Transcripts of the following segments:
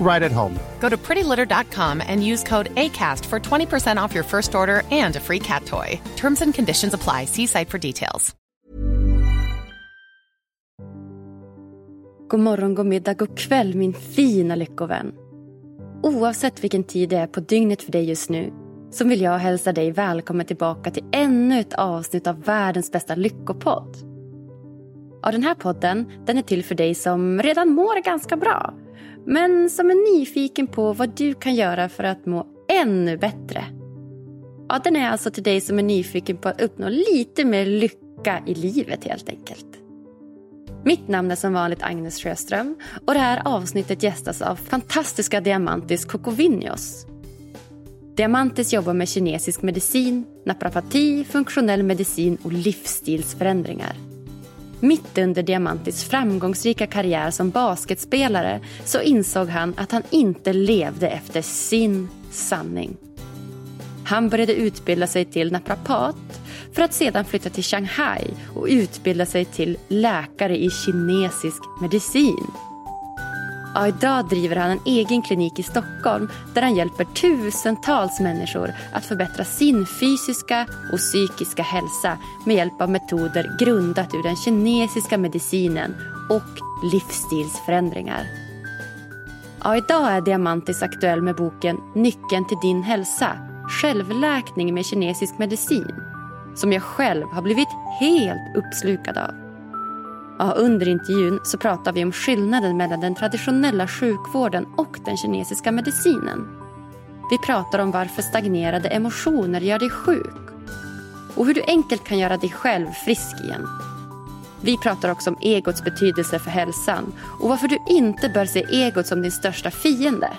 right at home. Go to prettylitter.com and use code ACAST for 20% off your first order and a free cat toy. Terms and conditions apply. See site for details. God morgon, god middag, god kväll min fina lyckovän. Oavsett vilken tid det är på dygnet för dig just nu så vill jag hälsa dig välkommen tillbaka till ännu ett avsnitt av världens bästa lyckopodd. Ja, den här podden den är till för dig som redan mår ganska bra men som är nyfiken på vad du kan göra för att må ännu bättre. Ja, den är alltså till dig som är nyfiken på att uppnå lite mer lycka i livet helt enkelt. Mitt namn är som vanligt Agnes Sjöström och det här avsnittet gästas av fantastiska Diamantis Kokovinios. Diamantis jobbar med kinesisk medicin, naprapati, funktionell medicin och livsstilsförändringar. Mitt under Diamantis framgångsrika karriär som basketspelare så insåg han att han inte levde efter sin sanning. Han började utbilda sig till naprapat för att sedan flytta till Shanghai och utbilda sig till läkare i kinesisk medicin. Ja, idag driver han en egen klinik i Stockholm där han hjälper tusentals människor att förbättra sin fysiska och psykiska hälsa med hjälp av metoder grundat ur den kinesiska medicinen och livsstilsförändringar. Ja, idag är Diamantis aktuell med boken Nyckeln till din hälsa Självläkning med kinesisk medicin som jag själv har blivit helt uppslukad av. Ja, under intervjun så pratar vi om skillnaden mellan den traditionella sjukvården och den kinesiska medicinen. Vi pratar om varför stagnerade emotioner gör dig sjuk och hur du enkelt kan göra dig själv frisk igen. Vi pratar också om egots betydelse för hälsan och varför du inte bör se egot som din största fiende.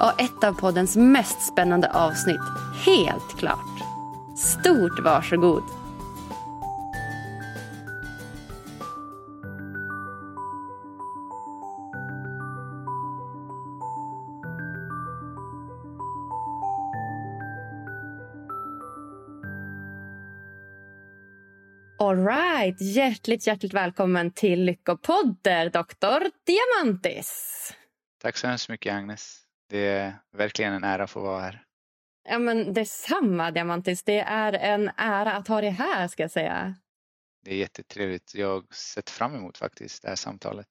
Och ett av poddens mest spännande avsnitt, helt klart. Stort varsågod! All right. Hjärtligt, hjärtligt välkommen till Lyckopodder, doktor Diamantis. Tack så hemskt mycket, Agnes. Det är verkligen en ära att få vara här. Ja, men detsamma, Diamantis. Det är en ära att ha dig här, ska jag säga. Det är jättetrevligt. Jag har sett fram emot faktiskt det här samtalet.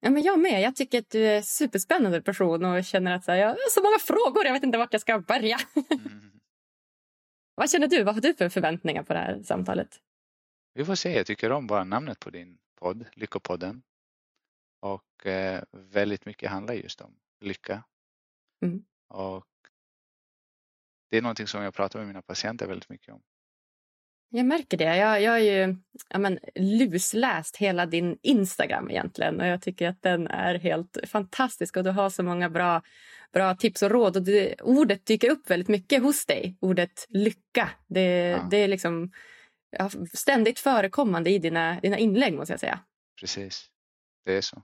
Ja, men jag med. Jag tycker att du är en superspännande person och känner att så här, jag har så många frågor. Jag vet inte vart jag ska börja. Mm. Vad känner du? Vad har du för förväntningar på det här samtalet? Vi får se. Jag tycker om bara namnet på din podd, Lyckopodden. Och eh, väldigt mycket handlar just om lycka. Mm. Och det är någonting som jag pratar med mina patienter väldigt mycket om. Jag märker det. Jag, jag har ju ja, men, lusläst hela din Instagram egentligen och jag tycker att den är helt fantastisk och du har så många bra, bra tips och råd. Och det, ordet dyker upp väldigt mycket hos dig, ordet lycka. Det, ja. det är liksom ständigt förekommande i dina, dina inlägg måste jag säga. Precis, det är så.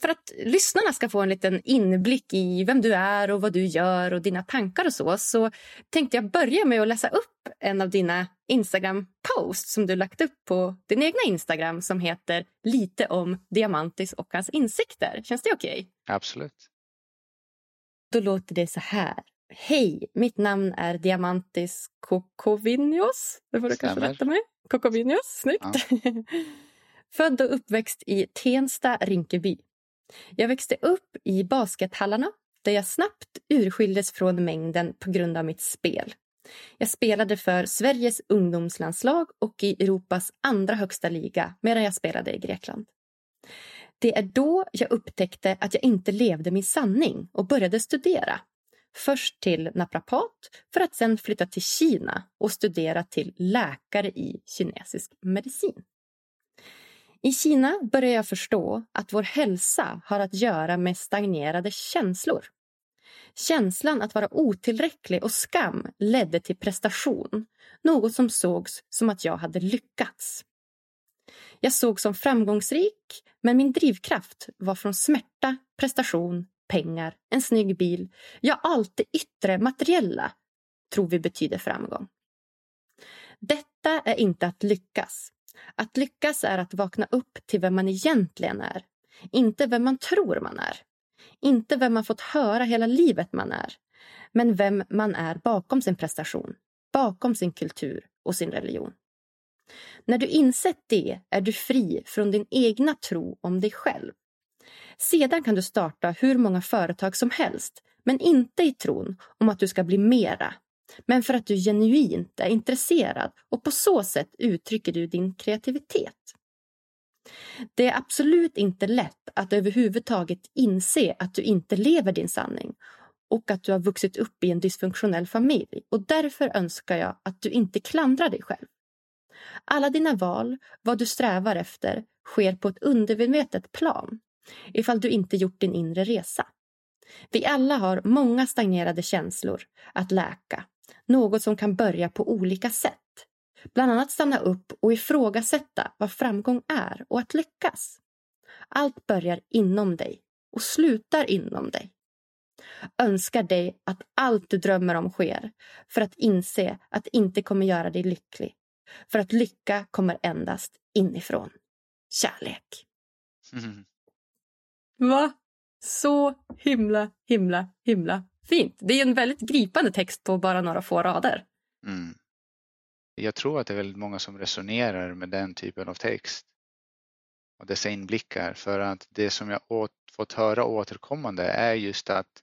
för att lyssnarna ska få en liten inblick i vem du är och vad du gör och dina tankar och så, så tänkte jag börja med att läsa upp en av dina Instagram-posts som du lagt upp på din egna Instagram som heter Lite om Diamantis och hans insikter. Känns det okej? Okay? Absolut. Då låter det så här. Hej, mitt namn är Diamantis Kokovinios. Det får du kanske rätta mig. Kokovinios, snyggt. Ja. Född och uppväxt i Tensta, Rinkeby. Jag växte upp i baskethallarna där jag snabbt urskildes från mängden på grund av mitt spel. Jag spelade för Sveriges ungdomslandslag och i Europas andra högsta liga medan jag spelade i Grekland. Det är då jag upptäckte att jag inte levde min sanning och började studera. Först till naprapat för att sen flytta till Kina och studera till läkare i kinesisk medicin. I Kina började jag förstå att vår hälsa har att göra med stagnerade känslor. Känslan att vara otillräcklig och skam ledde till prestation. Något som sågs som att jag hade lyckats. Jag såg som framgångsrik, men min drivkraft var från smärta, prestation, pengar, en snygg bil. Ja, allt det yttre, materiella tror vi betyder framgång. Detta är inte att lyckas. Att lyckas är att vakna upp till vem man egentligen är. Inte vem man tror man är. Inte vem man fått höra hela livet man är. Men vem man är bakom sin prestation, bakom sin kultur och sin religion. När du insett det är du fri från din egna tro om dig själv. Sedan kan du starta hur många företag som helst men inte i tron om att du ska bli mera men för att du genuint är intresserad och på så sätt uttrycker du din kreativitet. Det är absolut inte lätt att överhuvudtaget inse att du inte lever din sanning och att du har vuxit upp i en dysfunktionell familj och därför önskar jag att du inte klandrar dig själv. Alla dina val, vad du strävar efter, sker på ett undermedvetet plan ifall du inte gjort din inre resa. Vi alla har många stagnerade känslor att läka något som kan börja på olika sätt. Bland annat stanna upp och ifrågasätta vad framgång är och att lyckas. Allt börjar inom dig och slutar inom dig. Önskar dig att allt du drömmer om sker för att inse att det inte kommer göra dig lycklig. För att lycka kommer endast inifrån. Kärlek. Mm. Va? Så himla, himla, himla fint. Det är en väldigt gripande text på bara några få rader. Mm. Jag tror att det är väldigt många som resonerar med den typen av text och dessa inblickar för att det som jag åt, fått höra återkommande är just att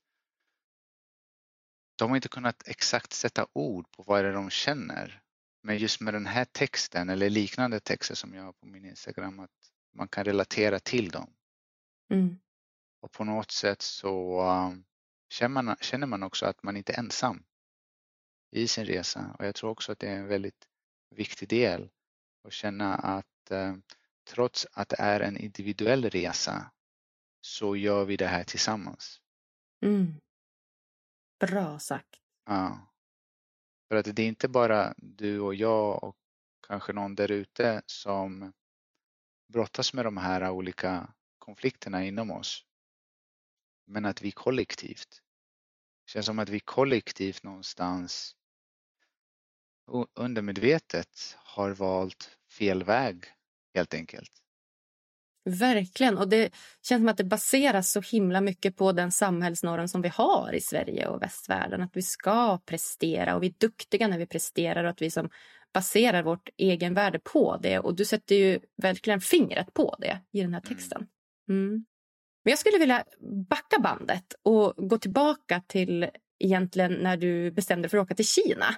de har inte kunnat exakt sätta ord på vad det är de känner. Men just med den här texten eller liknande texter som jag har på min Instagram att man kan relatera till dem. Mm. Och på något sätt så um, känner man, känner man också att man inte är ensam i sin resa. Och jag tror också att det är en väldigt viktig del att känna att eh, trots att det är en individuell resa så gör vi det här tillsammans. Mm. Bra sagt. Ja. För att det är inte bara du och jag och kanske någon där ute som brottas med de här olika konflikterna inom oss. Men att vi kollektivt det känns som att vi kollektivt någonstans undermedvetet har valt fel väg helt enkelt. Verkligen, och det känns som att det baseras så himla mycket på den samhällsnorm som vi har i Sverige och västvärlden. Att vi ska prestera och vi är duktiga när vi presterar och att vi som baserar vårt egenvärde på det. Och du sätter ju verkligen fingret på det i den här mm. texten. Mm. Men jag skulle vilja backa bandet och gå tillbaka till egentligen när du bestämde för att åka till Kina.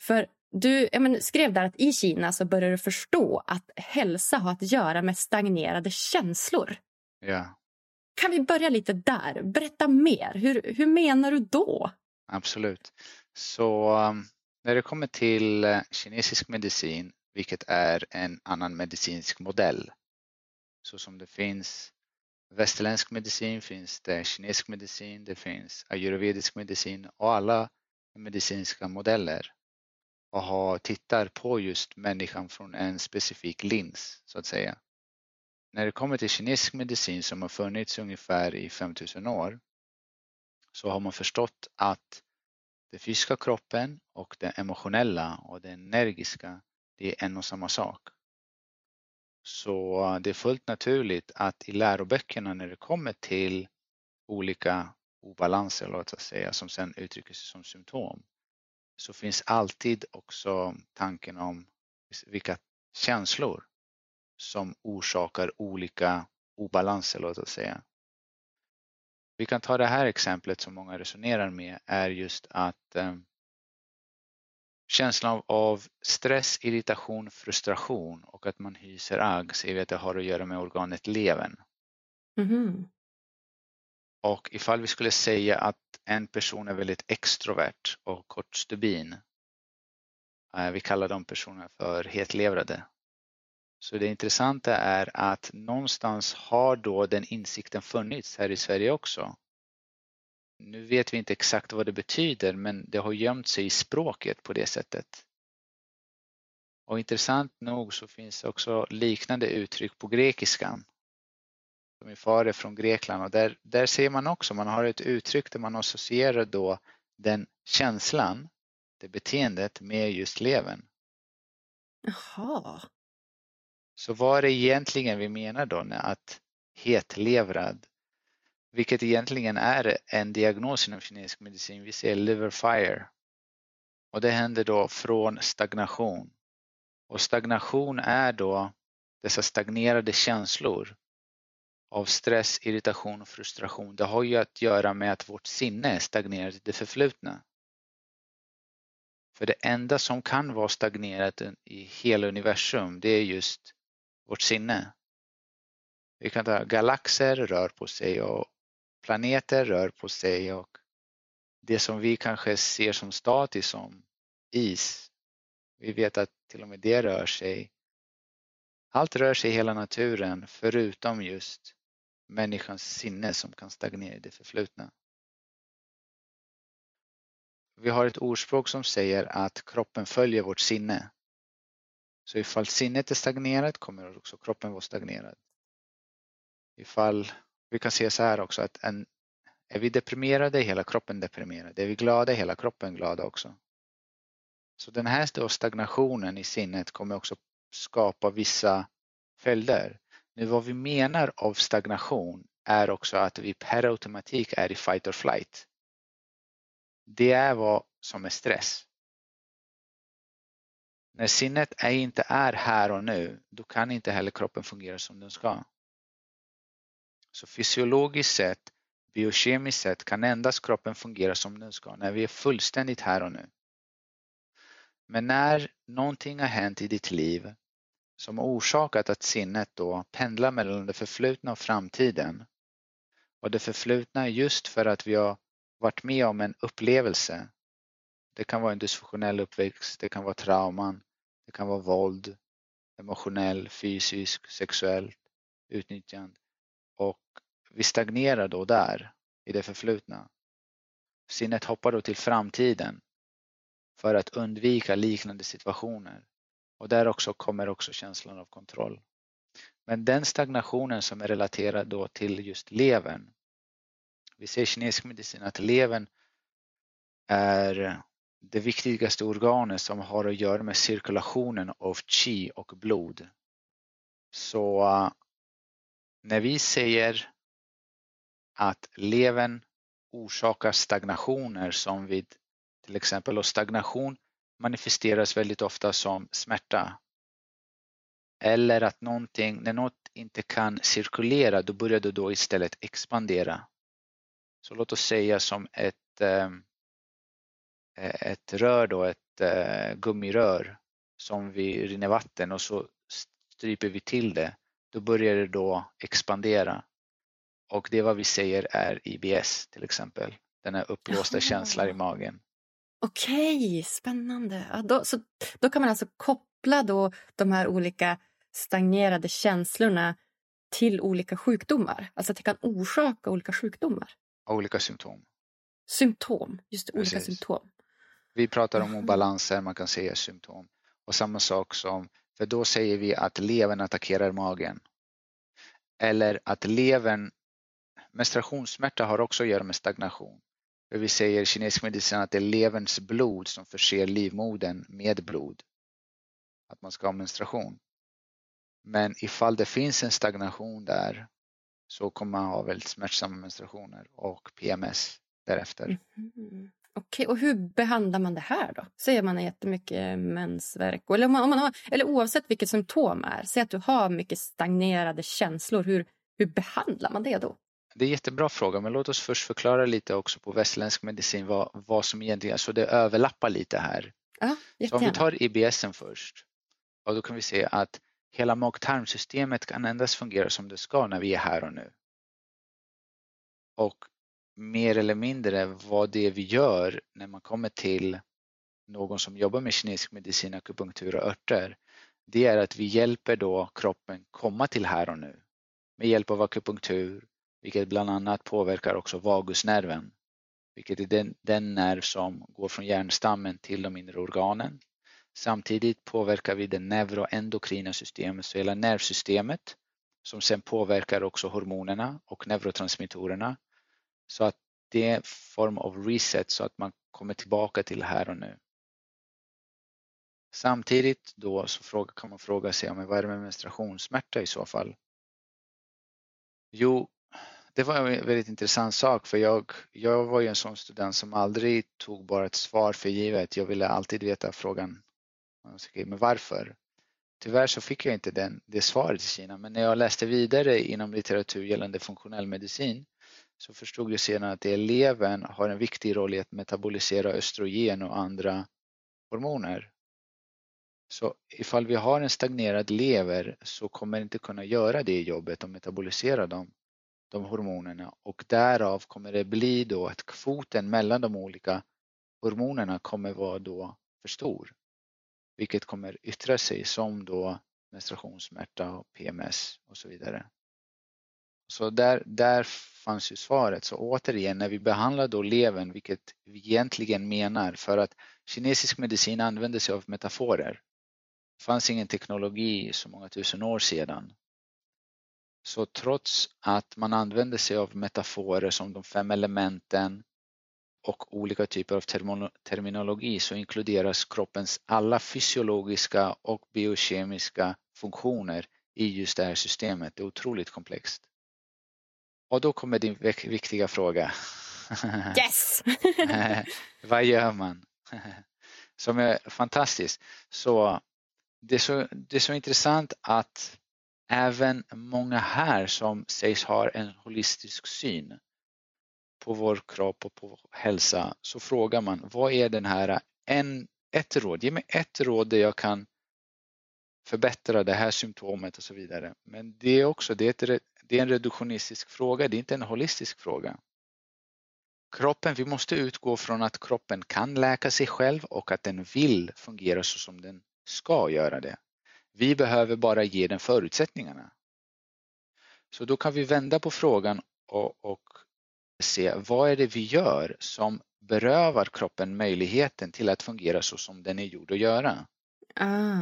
För du men, skrev där att i Kina så började du förstå att hälsa har att göra med stagnerade känslor. Ja. Kan vi börja lite där? Berätta mer. Hur, hur menar du då? Absolut. Så um, när det kommer till uh, kinesisk medicin, vilket är en annan medicinsk modell, så som det finns västerländsk medicin finns det kinesisk medicin, det finns ayurvedisk medicin och alla medicinska modeller och har, tittar på just människan från en specifik lins så att säga. när det kommer till kinesisk medicin som har funnits ungefär i 5000 år så har man förstått att den fysiska kroppen och den emotionella och den energiska, det är en och samma sak. Så eh, det är fullt naturligt att i läroböckerna när det kommer till olika obalanser, låt oss säga, som sen uttrycker sig som symptom, så finns alltid också tanken om vilka känslor som orsakar olika obalanser, låt oss säga. Vi kan ta det här exemplet som många resonerar med är just att eh, känslan av stress, irritation, frustration och att man hyser agg ser vi att det har att göra med organet levern. Mm. Och ifall vi skulle säga att en person är väldigt extrovert och kort stubin, eh, vi kallar de personerna för hetlevrade. Så det intressanta är att någonstans har då den insikten funnits här i Sverige också. Nu vet vi inte exakt vad det betyder men det har gömt sig i språket på det sättet. Och intressant nog så finns det också liknande uttryck på grekiskan. Som är far från Grekland och där, där ser man också, man har ett uttryck där man associerar då den känslan, det beteendet med just levern. Jaha. Så vad är det egentligen vi menar då med att hetlevrad, vilket egentligen är en diagnos inom kinesisk medicin, vi ser liver fire. Och det händer då från stagnation. Och stagnation är då dessa stagnerade känslor av stress, irritation och frustration. Det har ju att göra med att vårt sinne är stagnerat i det förflutna. För det enda som kan vara stagnerat i hela universum det är just vårt sinne. Vi kan ta galaxer rör på sig och planeter rör på sig och det som vi kanske ser som statiskt som is. Vi vet att till och med det rör sig. Allt rör sig i hela naturen förutom just människans sinne som kan stagnera i det förflutna. Vi har ett ordspråk som säger att kroppen följer vårt sinne. Så ifall sinnet är stagnerat kommer också kroppen vara stagnerad. Ifall vi kan se så här också att en, är vi deprimerade är hela kroppen deprimerad. Är vi glada är hela kroppen glad också. Så den här stagnationen i sinnet kommer också skapa vissa följder. Nu vad vi menar av stagnation är också att vi per automatik är i fight or flight. Det är vad som är stress. När sinnet inte är här och nu, då kan inte heller kroppen fungera som den ska. Så fysiologiskt sett, biokemiskt sett kan endast kroppen fungera som den ska när vi är fullständigt här och nu. Men när någonting har hänt i ditt liv som har orsakat att sinnet då pendlar mellan det förflutna och framtiden och det förflutna just för att vi har varit med om en upplevelse det kan vara en dysfunktionell uppväxt, det kan vara trauman, det kan vara våld, emotionell, fysisk, sexuellt utnyttjande. Och vi stagnerar då där, i det förflutna. Sinnet hoppar då till framtiden för att undvika liknande situationer. Och där också kommer också känslan av kontroll. Men den stagnationen som är relaterad då till just levern. Vi ser i kinesisk medicin att levern är det viktigaste organet som har att göra med cirkulationen av qi och blod. Så när vi säger att levern orsakar stagnationer som vid till exempel och stagnation manifesteras väldigt ofta som smärta. Eller att någonting, när något inte kan cirkulera då börjar det då istället expandera. Så låt oss säga som ett ehm, ett rör då, ett eh, gummirör som vi rinner vatten och så stryper vi till det. Då börjar det då expandera. Och det är vad vi säger är IBS till exempel. Den här uppblåsta känslan i magen. Okej, spännande. Ja, då, så, då kan man alltså koppla då de här olika stagnerade känslorna till olika sjukdomar. Alltså att det kan orsaka olika sjukdomar. Olika symptom. Symptom, just det, olika symptom. Vi pratar om obalanser, man kan säga symptom. Och samma sak som, för då säger vi att levern attackerar magen. Eller att levern, menstruationssmärta har också att göra med stagnation. Vi säger i kinesisk medicin att det är leverns blod som förser livmodern med blod. Att man ska ha menstruation. Men ifall det finns en stagnation där så kommer man ha väldigt smärtsamma menstruationer och PMS därefter. Mm. Okej, och hur behandlar man det här då? Säger man har jättemycket mensvärk eller, om man, om man har, eller oavsett vilket symptom är, säg att du har mycket stagnerade känslor, hur, hur behandlar man det då? Det är en jättebra fråga, men låt oss först förklara lite också på västerländsk medicin vad, vad som egentligen, så det överlappar lite här. Ja, så om vi tar IBS först, och då kan vi se att hela mag-tarmsystemet kan endast fungera som det ska när vi är här och nu. Och mer eller mindre vad det är vi gör när man kommer till någon som jobbar med kinesisk medicin, akupunktur och örter, det är att vi hjälper då kroppen komma till här och nu med hjälp av akupunktur, vilket bland annat påverkar också vagusnerven, vilket är den, den nerv som går från hjärnstammen till de inre organen. Samtidigt påverkar vi det neuroendokrina systemet, så hela nervsystemet som sen påverkar också hormonerna och neurotransmittorerna så att det är en form av reset så att man kommer tillbaka till här och nu. Samtidigt då så kan man fråga sig om vad är det med menstruationssmärta i så fall? Jo, det var en väldigt intressant sak för jag, jag var ju en sån student som aldrig tog bara ett svar för givet. Jag ville alltid veta frågan, men varför? Tyvärr så fick jag inte den, det svaret i Kina men när jag läste vidare inom litteratur gällande funktionell medicin så förstod vi sedan att eleven har en viktig roll i att metabolisera östrogen och andra hormoner. Så ifall vi har en stagnerad lever så kommer inte kunna göra det jobbet och metabolisera dem, de hormonerna och därav kommer det bli då att kvoten mellan de olika hormonerna kommer vara då för stor. Vilket kommer yttra sig som då menstruationssmärta och PMS och så vidare. Så där, där fanns ju svaret. Så återigen, när vi behandlar då levern, vilket vi egentligen menar, för att kinesisk medicin använder sig av metaforer. Det fanns ingen teknologi så många tusen år sedan. Så trots att man använder sig av metaforer som de fem elementen och olika typer av terminologi så inkluderas kroppens alla fysiologiska och biokemiska funktioner i just det här systemet. Det är otroligt komplext. Och då kommer din viktiga fråga. Yes! Vad gör man? Som är fantastiskt. Så det, är så det är så intressant att även många här som sägs ha en holistisk syn på vår kropp och på hälsa så frågar man vad är den här en, ett råd, ge mig ett råd där jag kan förbättra det här symptomet och så vidare. Men det är också det är, ett, det är en reduktionistisk fråga, det är inte en holistisk fråga. Kroppen, vi måste utgå från att kroppen kan läka sig själv och att den vill fungera så som den ska göra det. Vi behöver bara ge den förutsättningarna. Så då kan vi vända på frågan och, och se vad är det vi gör som berövar kroppen möjligheten till att fungera så som den är gjord att göra. Ah.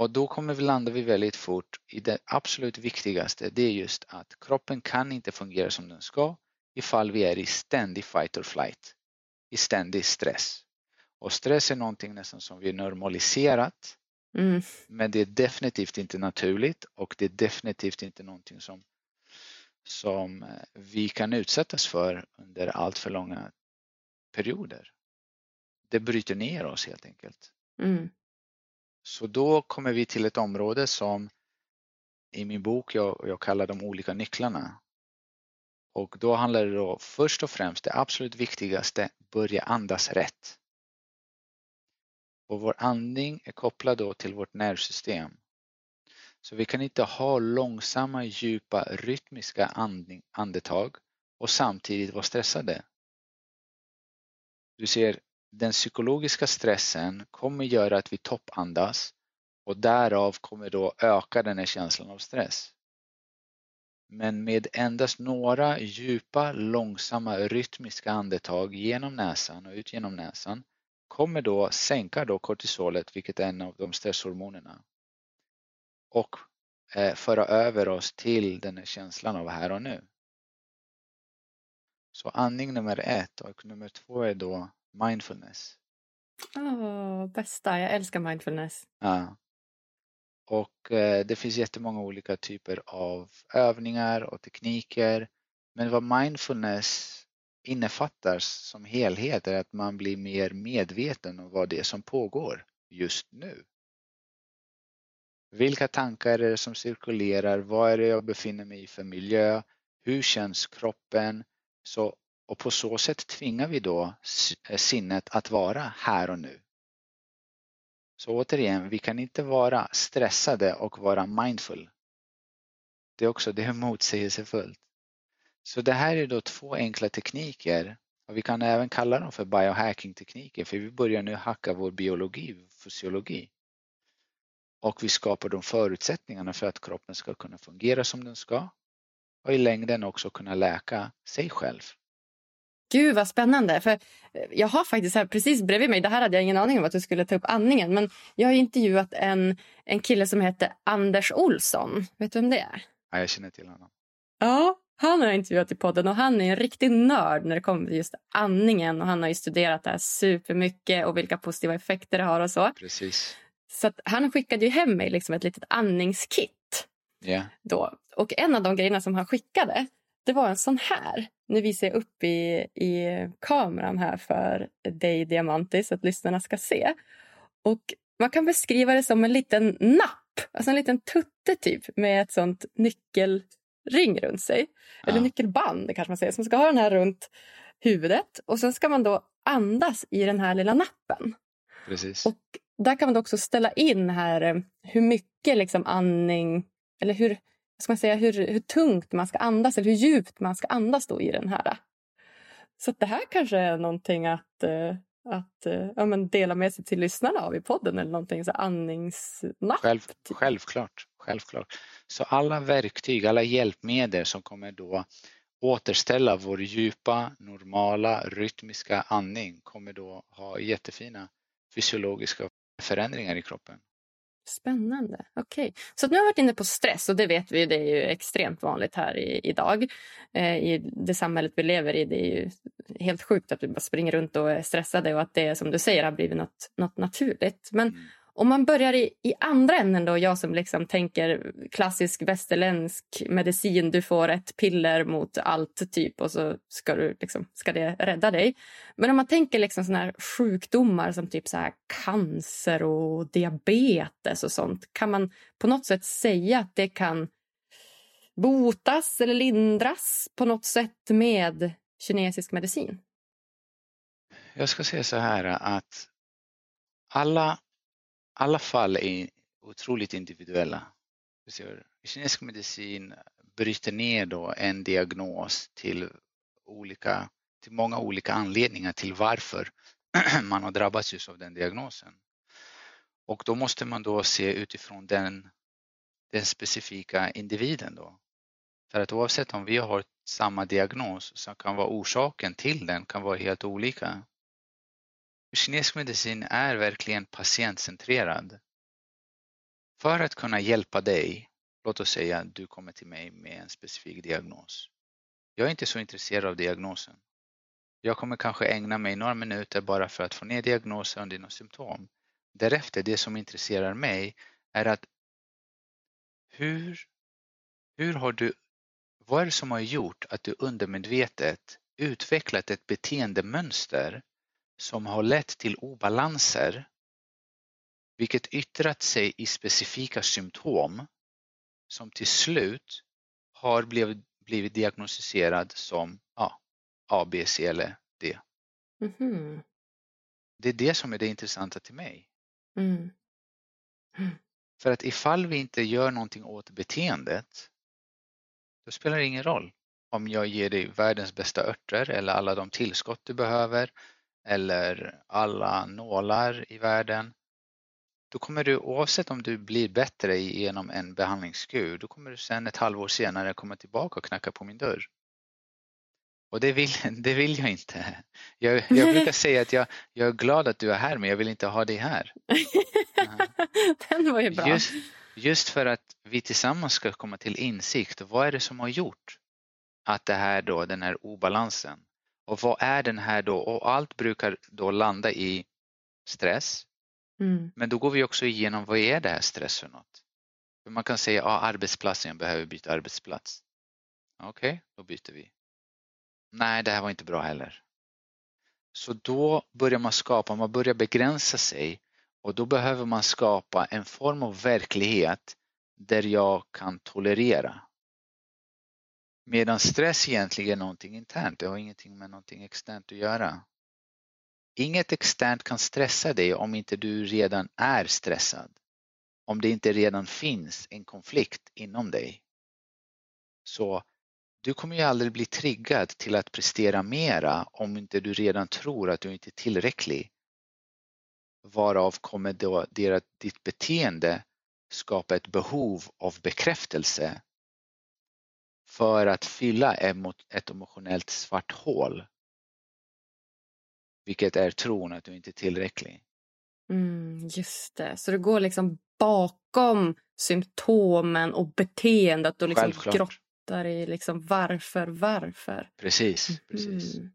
Och då kommer vi landa vi väldigt fort i det absolut viktigaste. Det är just att kroppen kan inte fungera som den ska ifall vi är i ständig fight or flight. I ständig stress. Och stress är någonting nästan som vi är normaliserat. Mm. Men det är definitivt inte naturligt och det är definitivt inte någonting som, som eh, vi kan utsättas för under allt för långa perioder. Det bryter ner oss helt enkelt. Mm. Så då kommer vi till ett område som i min bok jag, jag kallar de olika nycklarna. Och då handlar det då först och främst det absolut viktigaste, börja andas rätt. Och vår andning är kopplad då till vårt nervsystem. Så vi kan inte ha långsamma, djupa, rytmiska andning, andetag och samtidigt vara stressade. Du ser, den psykologiska stressen kommer göra att vi toppandas och därav kommer då öka den här känslan av stress. Men med endast några djupa, långsamma, rytmiska andetag genom näsan och ut genom näsan kommer då sänka då kortisolet, vilket är en av de stresshormonerna. Och eh, föra över oss till den här känslan av här och nu. Så andning nummer ett och nummer två är då mindfulness. Åh, bästa, jag älskar mindfulness. Ja. Och eh, det finns jättemånga olika typer av övningar och tekniker. Men vad mindfulness innefattar som helhet är att man blir mer medveten om vad det är som pågår just nu. Vilka tankar är det som cirkulerar? Vad är det jag befinner mig i för miljö? Hur känns kroppen? Så, och på så sätt tvingar vi då eh, sinnet att vara här och nu. Så återigen, vi kan inte vara stressade och vara mindful. Det är också det är motsägelsefullt. Så det här är då två enkla tekniker och vi kan även kalla dem för biohacking-tekniker för vi börjar nu hacka vår biologi, fysiologi. Och vi skapar de förutsättningarna för att kroppen ska kunna fungera som den ska och i längden också kunna läka sig själv. Gud vad spännande. För jag har faktiskt här precis bredvid mig, det här hade jag ingen aning om att du skulle ta upp andningen, men jag har intervjuat en, en kille som heter Anders Olsson. Vet du vem det är? Ja, jag känner till honom. Ja, han har jag intervjuat i podden och han är en riktig nörd när det kommer till just andningen och han har ju studerat det här supermycket och vilka positiva effekter det har och så. Precis. Så han skickade ju hem mig liksom ett litet andningskit. Yeah. Då. Och en av de grejerna som han skickade det var en sån här. Nu visar jag upp i, i kameran här för dig, Diamantis, så att lyssnarna ska se. Och Man kan beskriva det som en liten napp, alltså en liten tutte typ med ett sånt nyckelring runt sig. Ja. Eller nyckelband kanske man säger, som ska ha den här runt huvudet. Och sen ska man då andas i den här lilla nappen. Precis. Och där kan man också ställa in här eh, hur mycket liksom andning, eller hur, ska man säga, hur, hur tungt man ska andas eller hur djupt man ska andas då i den här. Så det här kanske är någonting att, eh, att eh, ja, men dela med sig till lyssnarna av i podden eller någonting så andningsnapp. Själv, självklart, självklart. Så alla verktyg, alla hjälpmedel som kommer då återställa vår djupa, normala, rytmiska andning kommer då ha jättefina fysiologiska förändringar i kroppen. Spännande. Okej. Okay. Så nu har vi varit inne på stress och det vet vi, det är ju extremt vanligt här i, idag. Eh, I det samhället vi lever i. Det är ju helt sjukt att vi bara springer runt och är stressade och att det som du säger har blivit något, något naturligt. Men mm. Om man börjar i, i andra änden då, jag som liksom tänker klassisk västerländsk medicin, du får ett piller mot allt typ och så ska, du liksom, ska det rädda dig. Men om man tänker liksom såna här sjukdomar som typ så här cancer och diabetes och sånt, kan man på något sätt säga att det kan botas eller lindras på något sätt med kinesisk medicin? Jag ska säga så här att alla alla fall är otroligt individuella. Kinesisk medicin bryter ner då en diagnos till, olika, till många olika anledningar till varför man har drabbats just av den diagnosen. Och då måste man då se utifrån den, den specifika individen då. För att oavsett om vi har samma diagnos så kan vara orsaken till den kan vara helt olika. Kinesisk medicin är verkligen patientcentrerad. För att kunna hjälpa dig, låt oss säga att du kommer till mig med en specifik diagnos. Jag är inte så intresserad av diagnosen. Jag kommer kanske ägna mig några minuter bara för att få ner diagnosen och dina symptom. Därefter, det som intresserar mig är att hur, hur har du, vad är det som har gjort att du undermedvetet utvecklat ett beteendemönster som har lett till obalanser vilket yttrat sig i specifika symptom som till slut har blivit, blivit diagnostiserad som ja, A, B, C eller D. Mm. Det är det som är det intressanta till mig. Mm. Mm. För att ifall vi inte gör någonting åt beteendet då spelar det ingen roll om jag ger dig världens bästa örter eller alla de tillskott du behöver eller alla nålar i världen, då kommer du oavsett om du blir bättre genom en behandlingskur, då kommer du sen ett halvår senare komma tillbaka och knacka på min dörr. Och det vill, det vill jag inte. Jag, jag brukar säga att jag, jag är glad att du är här men jag vill inte ha dig här. Den var ju bra. Just, just för att vi tillsammans ska komma till insikt. Vad är det som har gjort att det här då, den här obalansen och vad är den här då? Och allt brukar då landa i stress. Mm. Men då går vi också igenom vad är det här stress för något? För man kan säga att ja, arbetsplatsen, jag behöver byta arbetsplats. Okej, okay, då byter vi. Nej, det här var inte bra heller. Så då börjar man skapa, man börjar begränsa sig och då behöver man skapa en form av verklighet där jag kan tolerera. Medan stress egentligen är någonting internt, det har ingenting med någonting externt att göra. Inget externt kan stressa dig om inte du redan är stressad. Om det inte redan finns en konflikt inom dig. Så du kommer ju aldrig bli triggad till att prestera mera om inte du redan tror att du inte är tillräcklig. Varav kommer då ditt beteende skapa ett behov av bekräftelse för att fylla ett emotionellt svart hål. Vilket är tron att du inte är tillräcklig. Mm, just det, så det går liksom bakom symptomen och beteendet och liksom grottar i liksom varför, varför. Precis, precis. Mm.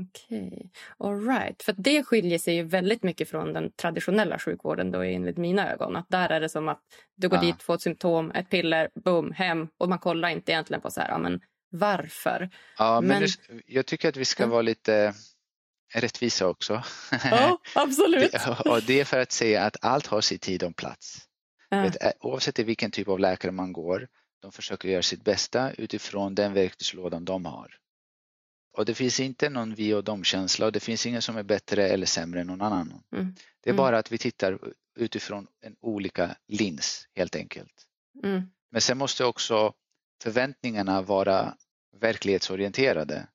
Okej, okay. alright. För det skiljer sig ju väldigt mycket från den traditionella sjukvården då enligt mina ögon. Att där är det som att du går ah. dit, får ett symptom, ett piller, boom, hem och man kollar inte egentligen på så här, ja, men varför. Ja, men, men... Det, jag tycker att vi ska vara lite rättvisa också. Ja, absolut. och det är för att säga att allt har sin tid och plats. Ja. Vet, oavsett vilken typ av läkare man går, de försöker göra sitt bästa utifrån den verktygslådan de har. Och det finns inte någon vi och dom-känsla och det finns ingen som är bättre eller sämre än någon annan. Mm. Det är mm. bara att vi tittar utifrån en olika lins helt enkelt. Mm. Men sen måste också förväntningarna vara verklighetsorienterade.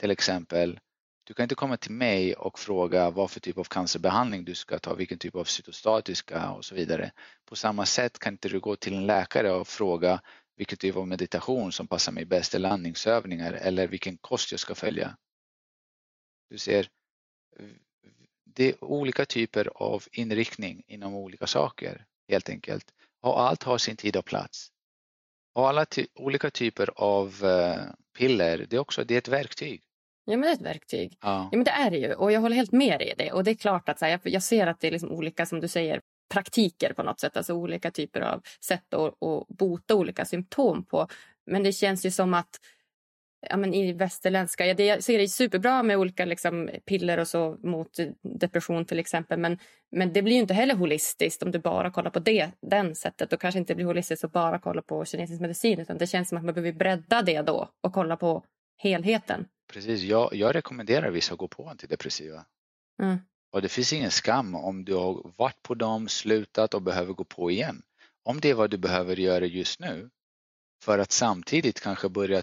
Till exempel, du kan inte komma till mig och fråga vad för typ av cancerbehandling du ska ta, vilken typ av cytostatiska och så vidare. På samma sätt kan inte du gå till en läkare och fråga vilken typ av meditation som passar mig bäst eller andningsövningar eller vilken kost jag ska följa. Du ser, det är olika typer av inriktning inom olika saker helt enkelt. Och allt har sin tid och plats. Och alla ty olika typer av uh, piller, det är också det är ett verktyg. Ja, men det är ett verktyg. Ja. ja. men det är det ju. Och jag håller helt med dig i det. Och det är klart att så här, jag, jag ser att det är liksom olika, som du säger, praktiker på något sätt. Alltså olika typer av sätt att, att bota olika symptom på. Men det känns ju som att ja, men i västerländska... Ja, det, jag ser det superbra med olika liksom, piller och så mot depression till exempel. Men, men det blir inte heller holistiskt om du bara kollar på det den sättet. Då kanske inte blir holistiskt att bara kolla på kinesisk medicin. Utan det känns som att man behöver bredda det då och kolla på helheten. Precis, jag, jag rekommenderar vissa att gå på antidepressiva. Mm. Och det finns ingen skam om du har varit på dem, slutat och behöver gå på igen. Om det är vad du behöver göra just nu för att samtidigt kanske börja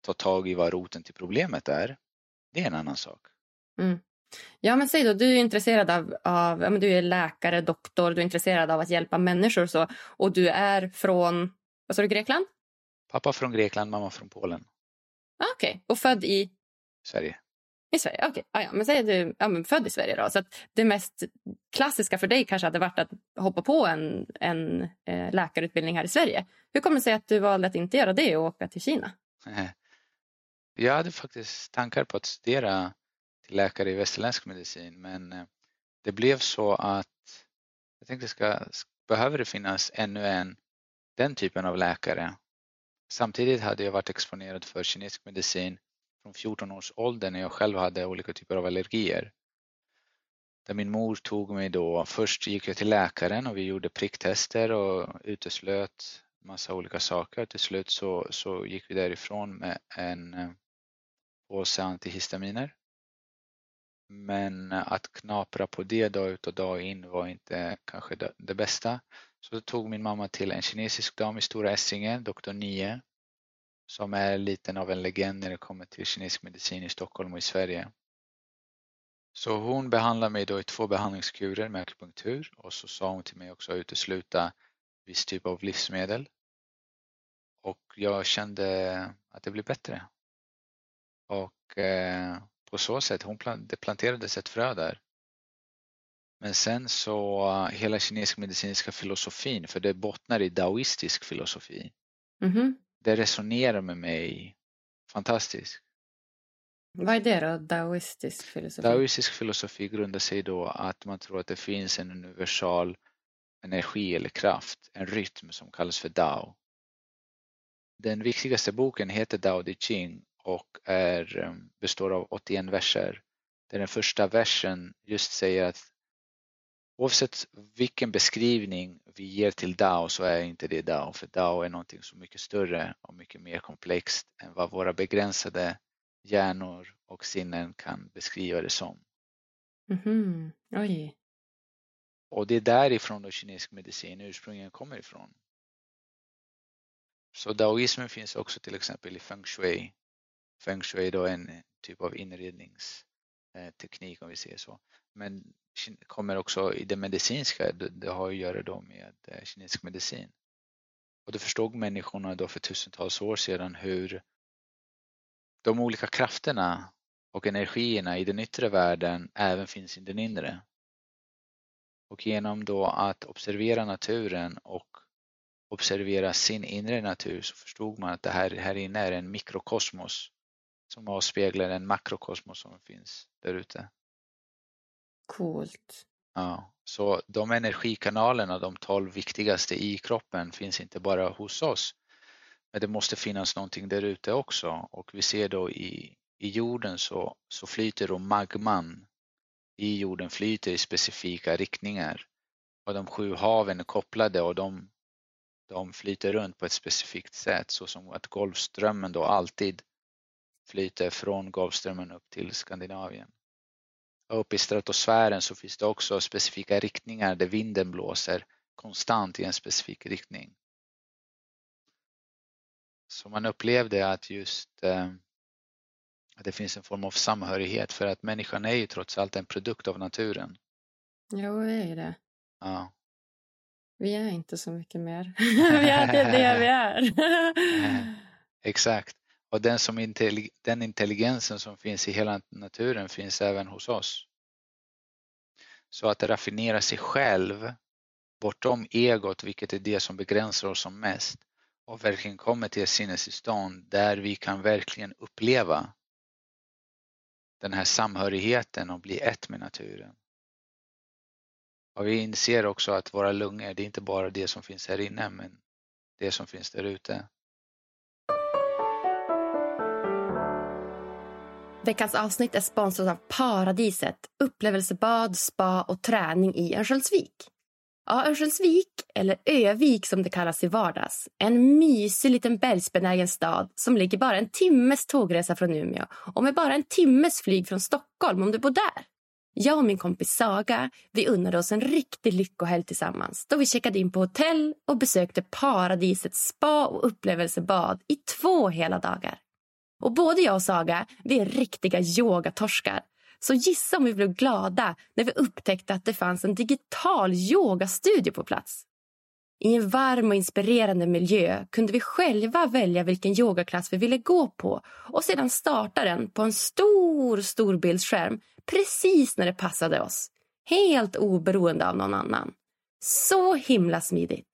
ta tag i vad roten till problemet är, det är en annan sak. Mm. Ja, men säg då, du är intresserad av, av ja, du är läkare, doktor, du är intresserad av att hjälpa människor och så, och du är från, vad sa du, Grekland? Pappa från Grekland, mamma från Polen. Ah, Okej, okay. och född i? Sverige. I Sverige? Okej. Okay. Ah, ja, men säg att du ja, men född i Sverige. Då. Så att det mest klassiska för dig kanske hade varit att hoppa på en, en eh, läkarutbildning här i Sverige. Hur kommer det sig att du valde att inte göra det och åka till Kina? Eh, jag hade faktiskt tankar på att studera till läkare i västerländsk medicin men eh, det blev så att jag tänkte ska, behöver det finnas ännu en den typen av läkare. Samtidigt hade jag varit exponerad för kinesisk medicin från 14 års ålder när jag själv hade olika typer av allergier. Där min mor tog mig då, först gick jag till läkaren och vi gjorde pricktester och uteslöt massa olika saker. Till slut så, så gick vi därifrån med en eh, påse antihistaminer. Men att knapra på det dag ut och dag in var inte kanske det, det bästa. Så då tog min mamma till en kinesisk dam i Stora Essingen, doktor 9 som är lite av en legend när det kommer till kinesisk medicin i Stockholm och i Sverige. Så hon behandlade mig då i två behandlingskurer med akupunktur och så sa hon till mig också att utesluta viss typ av livsmedel. Och jag kände att det blev bättre. Och eh, på så sätt, hon plant, det planterades ett frö där. Men sen så hela kinesisk medicinska filosofin, för det bottnar i daoistisk filosofi. Mm -hmm. Det resonerar med mig fantastiskt. Vad är det då, daoistisk filosofi? Daoistisk filosofi grundar sig då att man tror att det finns en universal energi eller kraft, en rytm som kallas för Dao. Den viktigaste boken heter Dao De Ching och är, um, består av 81 verser. Där den första versen just säger att oavsett vilken beskrivning vi ger till Dao så är inte det Dao, för Dao är någonting så mycket större och mycket mer komplext än vad våra begränsade hjärnor och sinnen kan beskriva det som. Mm-hmm. Oj. Och det är därifrån då kinesisk medicin ursprungligen kommer ifrån. Så daoismen finns också till exempel i feng shui. Feng shui är då en typ av inredningsteknik om vi säger så. Men kommer också i det medicinska, det har att göra då med eh, kinesisk medicin. Och det förstod människorna då för tusentals år sedan hur de olika krafterna och energierna i den yttre världen även finns i den inre. Och genom då att observera naturen och observera sin inre natur så förstod man att det här, här inne är en mikrokosmos som avspeglar en makrokosmos som finns där ute. Coolt. Ja, så de energikanalerna, de tolv viktigaste i kroppen finns inte bara hos oss men det måste finnas någonting där ute också och vi ser då i, i jorden så, så flyter då magman i jorden flyter i specifika riktningar och de sju haven är kopplade och de, de flyter runt på ett specifikt sätt så som att Golfströmmen då alltid flyter från Golfströmmen upp till Skandinavien. Uppe i stratosfären så finns det också specifika riktningar där vinden blåser konstant i en specifik riktning. Så man upplevde att just eh, att det finns en form av samhörighet för att människan är ju trots allt en produkt av naturen. Jo, det är det. Ja. Vi är inte så mycket mer. vi är det, det vi är. Exakt. Och den, som intellig den intelligensen som finns i hela naturen finns även hos oss. Så att raffinera sig själv bortom egot, vilket är det som begränsar oss som mest, och verkligen kommer till ett sinnestillstånd där vi kan verkligen uppleva den här samhörigheten och bli ett med naturen. Och vi inser också att våra lungor, det är inte bara det som finns här inne, men det som finns där ute. Veckans avsnitt är sponsrat av Paradiset, upplevelsebad, spa och träning i Örnsköldsvik. Ja, Örnsköldsvik, eller Övik som det kallas i vardags, en mysig liten bergsbenägen stad som ligger bara en timmes tågresa från Umeå och med bara en timmes flyg från Stockholm om du bor där. Jag och min kompis Saga vi unnade oss en riktig lyckohelg tillsammans då vi checkade in på hotell och besökte paradisets spa och upplevelsebad i två hela dagar. Och både jag och Saga vi är riktiga yogatorskar så gissa om vi blev glada när vi upptäckte att det fanns en digital yogastudio på plats. I en varm och inspirerande miljö kunde vi själva välja vilken yogaklass vi ville gå på och sedan starta den på en stor storbildsskärm precis när det passade oss. Helt oberoende av någon annan. Så himla smidigt.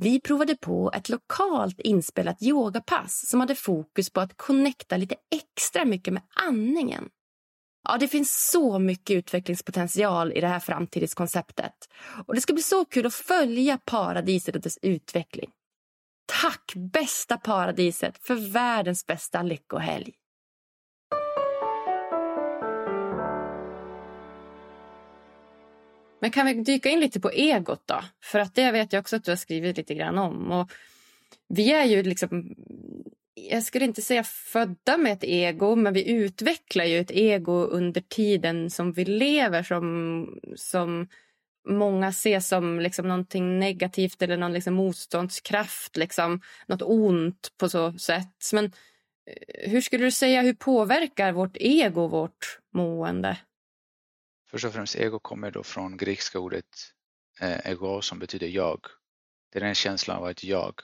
Vi provade på ett lokalt inspelat yogapass som hade fokus på att connecta lite extra mycket med andningen. Ja, det finns så mycket utvecklingspotential i det här framtidskonceptet. Och det ska bli så kul att följa paradiset och dess utveckling. Tack bästa paradiset för världens bästa lyckohelg. Men kan vi dyka in lite på egot då? För att det vet jag också att du har skrivit lite grann om. Och vi är ju liksom jag skulle inte säga födda med ett ego, men vi utvecklar ju ett ego under tiden som vi lever som, som många ser som liksom någonting negativt eller någon liksom motståndskraft, liksom, något ont på så sätt. Men eh, hur skulle du säga, hur påverkar vårt ego vårt mående? Först och främst, ego kommer då från grekiska ordet eh, ego som betyder jag. Det är en känsla av ett jag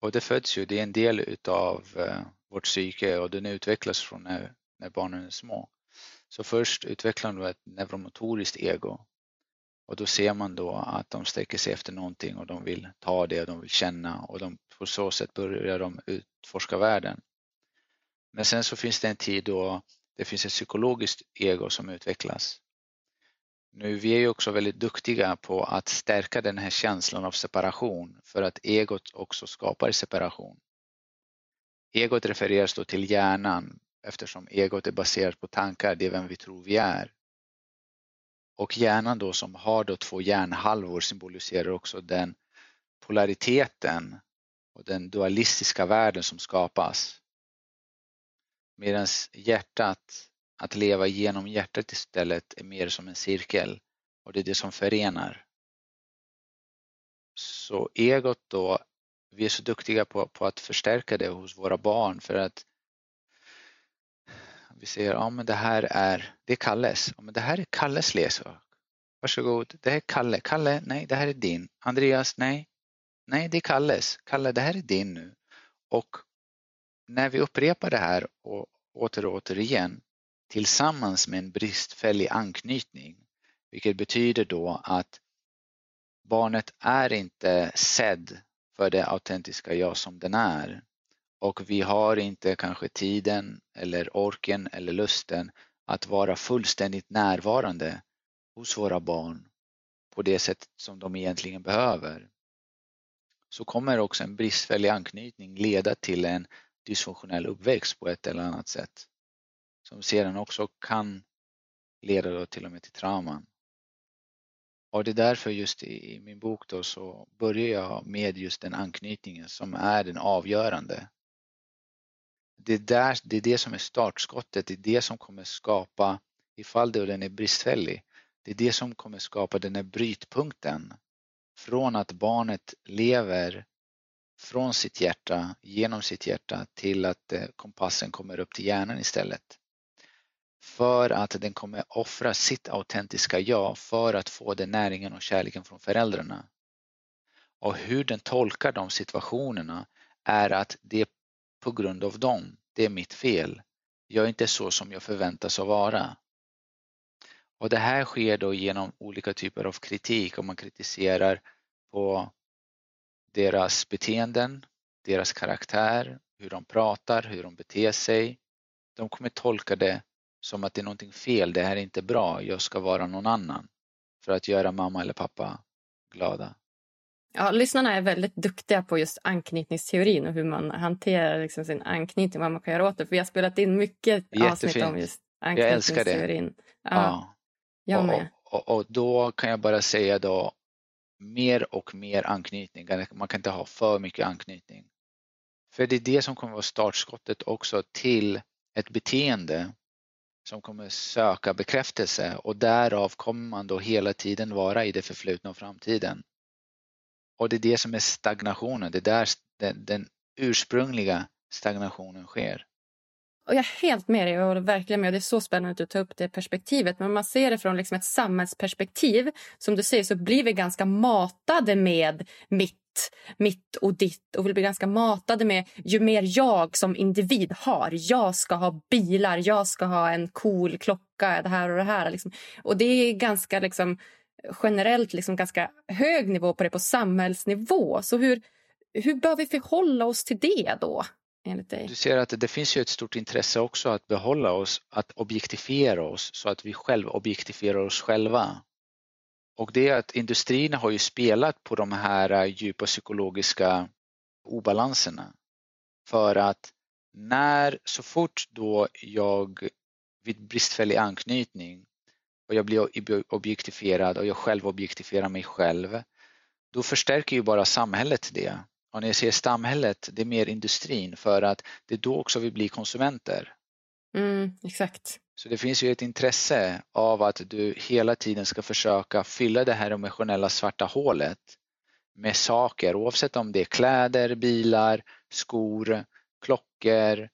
och det föds ju, det är en del utav eh, vårt psyke och den utvecklas från när, när barnen är små. Så först utvecklar du ett neuromotoriskt ego Och då ser man då att de sträcker sig efter någonting och de vill ta det, och de vill känna och de, på så sätt börjar de utforska världen. Men sen så finns det en tid då det finns ett psykologiskt ego som utvecklas. Nu, vi är ju också väldigt duktiga på att stärka den här känslan av separation för att egot också skapar separation. Egot refereras då till hjärnan eftersom egot är baserat på tankar, det är vem vi tror vi är. Och hjärnan då som har då två hjärnhalvor symboliserar också den polariteten och den dualistiska världen som skapas. Medan hjärtat, att leva genom hjärtat istället, är mer som en cirkel och det är det som förenar. Så egot då, vi är så duktiga på, på att förstärka det hos våra barn för att vi säger, ja men det här är, det är Kalles, ja, men det här är Kalles leksak. Varsågod, det här är Kalle. Kalle, nej det här är din. Andreas, nej. Nej, det är Kalles. Kalle, det här är din nu. Och när vi upprepar det här och åter och åter igen tillsammans med en bristfällig anknytning, vilket betyder då att barnet är inte sedd för det autentiska jag som den är. Och vi har inte kanske tiden eller orken eller lusten att vara fullständigt närvarande hos våra barn på det sätt som de egentligen behöver. Så kommer också en bristfällig anknytning leda till en dysfunktionell uppväxt på ett eller annat sätt. Som sedan också kan leda då till och med till trauman. Och det är därför just i min bok då så börjar jag med just den anknytningen som är den avgörande. Det är, där, det är det som är startskottet, det är det som kommer skapa, ifall det den är bristfällig, det är det som kommer skapa den här brytpunkten från att barnet lever från sitt hjärta, genom sitt hjärta till att eh, kompassen kommer upp till hjärnan istället. För att den kommer offra sitt autentiska jag för att få den näringen och kärleken från föräldrarna. Och hur den tolkar de situationerna är att det är på grund av dem, det är mitt fel. Jag är inte så som jag förväntas att vara. Och det här sker då genom olika typer av kritik om man kritiserar på deras beteenden, deras karaktär, hur de pratar, hur de beter sig. De kommer tolka det som att det är någonting fel, det här är inte bra, jag ska vara någon annan för att göra mamma eller pappa glada. Ja, lyssnarna är väldigt duktiga på just anknytningsteorin och hur man hanterar liksom sin anknytning, vad man kan göra åt det. För vi har spelat in mycket Jättefint. avsnitt om just anknytningsteorin. Jag älskar det. Ja, ja. Jag med. Och, och, och, då kan jag bara säga då mer och mer anknytning. Man kan inte ha för mycket anknytning. För det är det som kommer vara startskottet också till ett beteende som kommer söka bekräftelse och därav kommer man då hela tiden vara i det förflutna och framtiden. Och det är det som är stagnationen, det är där den, den ursprungliga stagnationen sker. Och jag är helt med dig. Jag håller verkligen med. Det är så spännande att du tar upp det perspektivet. Men om man ser det från liksom ett samhällsperspektiv, som du säger, så blir vi ganska matade med mitt, mitt och ditt. Och vi blir ganska matade med ju mer jag som individ har. Jag ska ha bilar, jag ska ha en cool klocka, det här och det här. Liksom. Och det är ganska liksom, generellt liksom ganska hög nivå på det på samhällsnivå. Så hur, hur bör vi förhålla oss till det då? Enligt dig? Du ser att det finns ju ett stort intresse också att behålla oss, att objektifiera oss så att vi själv objektifierar oss själva. Och det är att industrin har ju spelat på de här eh, djupa psykologiska obalanserna. För att när, så fort då jag vid bristfällig anknytning och jag blir objektifierad och jag själv objektifierar mig själv, då förstärker ju bara samhället det. Och när jag säger samhället, det är mer industrin för att det är då också vi blir konsumenter. Mm, exakt. Så det finns ju ett intresse av att du hela tiden ska försöka fylla det här emotionella svarta hålet med saker oavsett om det är kläder, bilar, skor, klockor.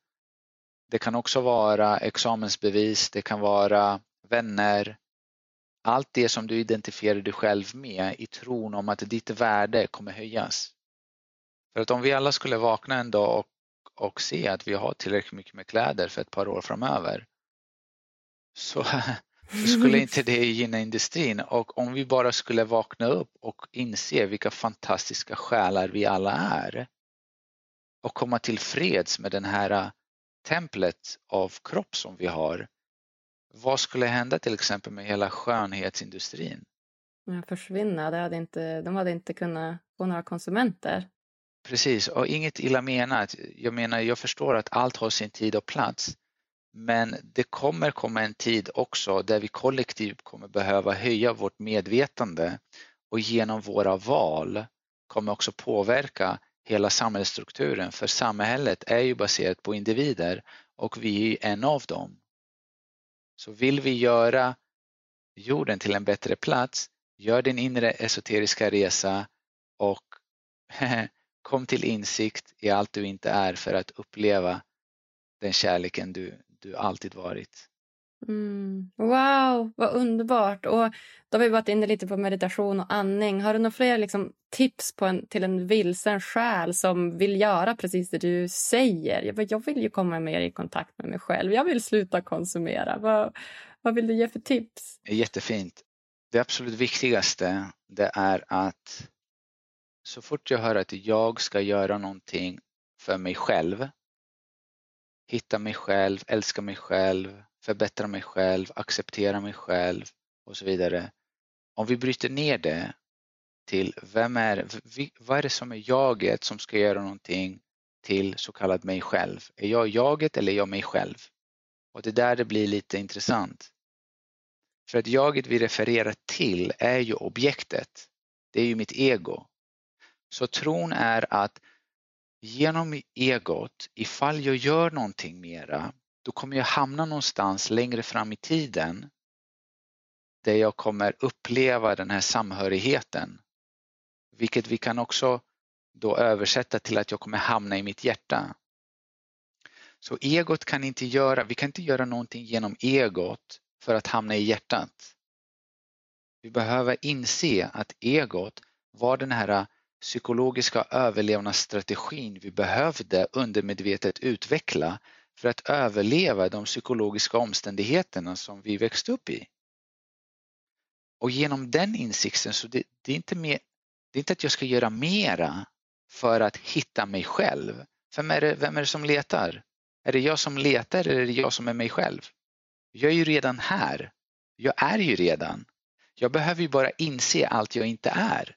Det kan också vara examensbevis, det kan vara vänner. Allt det som du identifierar dig själv med i tron om att ditt värde kommer höjas. För att om vi alla skulle vakna en dag och, och se att vi har tillräckligt mycket med kläder för ett par år framöver så, så skulle inte det gynna industrin och om vi bara skulle vakna upp och inse vilka fantastiska själar vi alla är och komma till freds med den här templet av kropp som vi har. Vad skulle hända till exempel med hela skönhetsindustrin? Försvinna, det hade inte, de hade inte kunnat få några konsumenter. Precis, och inget illa menat. Jag menar, jag förstår att allt har sin tid och plats. Men det kommer komma en tid också där vi kollektivt kommer behöva höja vårt medvetande och genom våra val kommer också påverka hela samhällsstrukturen för samhället är ju baserat på individer och vi är en av dem. Så vill vi göra jorden till en bättre plats, gör din inre esoteriska resa och kom till insikt i allt du inte är för att uppleva den kärleken du, du alltid varit. Mm. Wow, vad underbart! Och då har vi varit inne lite på meditation och andning. Har du några fler liksom, tips på en, till en vilsen själ som vill göra precis det du säger? Jag, jag vill ju komma mer i kontakt med mig själv. Jag vill sluta konsumera. Vad, vad vill du ge för tips? Jättefint. Det absolut viktigaste det är att så fort jag hör att jag ska göra någonting för mig själv, hitta mig själv, älska mig själv, förbättra mig själv, acceptera mig själv och så vidare. Om vi bryter ner det till vem är, vad är det som är jaget som ska göra någonting till så kallad mig själv? Är jag jaget eller är jag mig själv? Och det är där det blir lite intressant. För att jaget vi refererar till är ju objektet. Det är ju mitt ego. Så tron är att genom egot, ifall jag gör någonting mera, då kommer jag hamna någonstans längre fram i tiden där jag kommer uppleva den här samhörigheten. Vilket vi kan också då översätta till att jag kommer hamna i mitt hjärta. Så egot kan inte göra, vi kan inte göra någonting genom egot för att hamna i hjärtat. Vi behöver inse att egot var den här psykologiska överlevnadsstrategin vi behövde undermedvetet utveckla för att överleva de psykologiska omständigheterna som vi växte upp i. Och genom den insikten så det, det, är inte mer, det är inte att jag ska göra mera för att hitta mig själv. Vem är, det, vem är det som letar? Är det jag som letar eller är det jag som är mig själv? Jag är ju redan här. Jag är ju redan. Jag behöver ju bara inse allt jag inte är.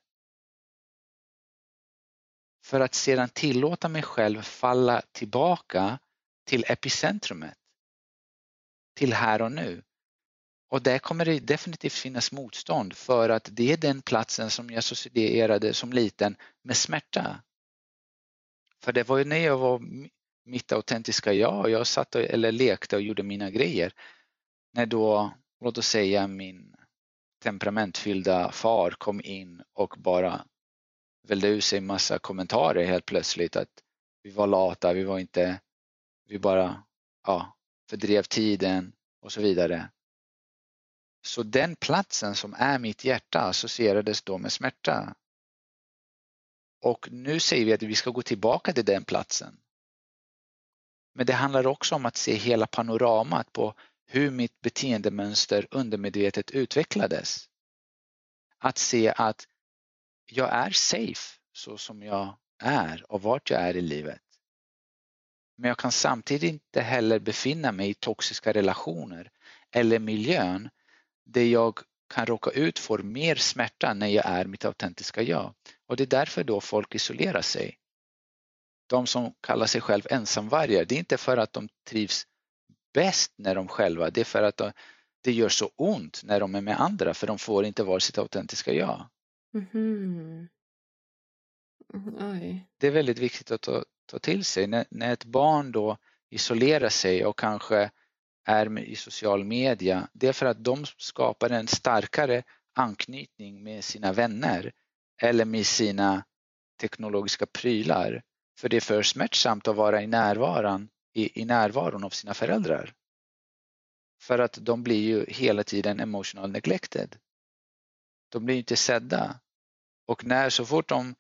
För att sedan tillåta mig själv falla tillbaka till epicentrumet. Till här och nu. Och där kommer det definitivt finnas motstånd för att det är den platsen som jag associerade som liten med smärta. För det var ju när jag var mitt autentiska jag, jag satt och, eller lekte och gjorde mina grejer. När då, låt oss säga min temperamentfyllda far kom in och bara välde ur sig massa kommentarer helt plötsligt att vi var lata, vi var inte vi bara ja, fördrev tiden och så vidare. Så den platsen som är mitt hjärta associerades då med smärta. Och nu säger vi att vi ska gå tillbaka till den platsen. Men det handlar också om att se hela panoramat på hur mitt beteendemönster undermedvetet utvecklades. Att se att jag är safe så som jag är och vart jag är i livet. Men jag kan samtidigt inte heller befinna mig i toxiska relationer eller miljön där jag kan råka ut för mer smärta när jag är mitt autentiska jag. Och det är därför då folk isolerar sig. De som kallar sig själv ensamvargar, det är inte för att de trivs bäst när de själva, det är för att det gör så ont när de är med andra för de får inte vara sitt autentiska jag. Mm. Det är väldigt viktigt att ta, ta till sig. När, när ett barn då isolerar sig och kanske är i social media, det är för att de skapar en starkare anknytning med sina vänner eller med sina teknologiska prylar. För det är för smärtsamt att vara i närvaron, i, i närvaron av sina föräldrar. För att de blir ju hela tiden emotional neglected. De blir inte sedda. Och när så fort de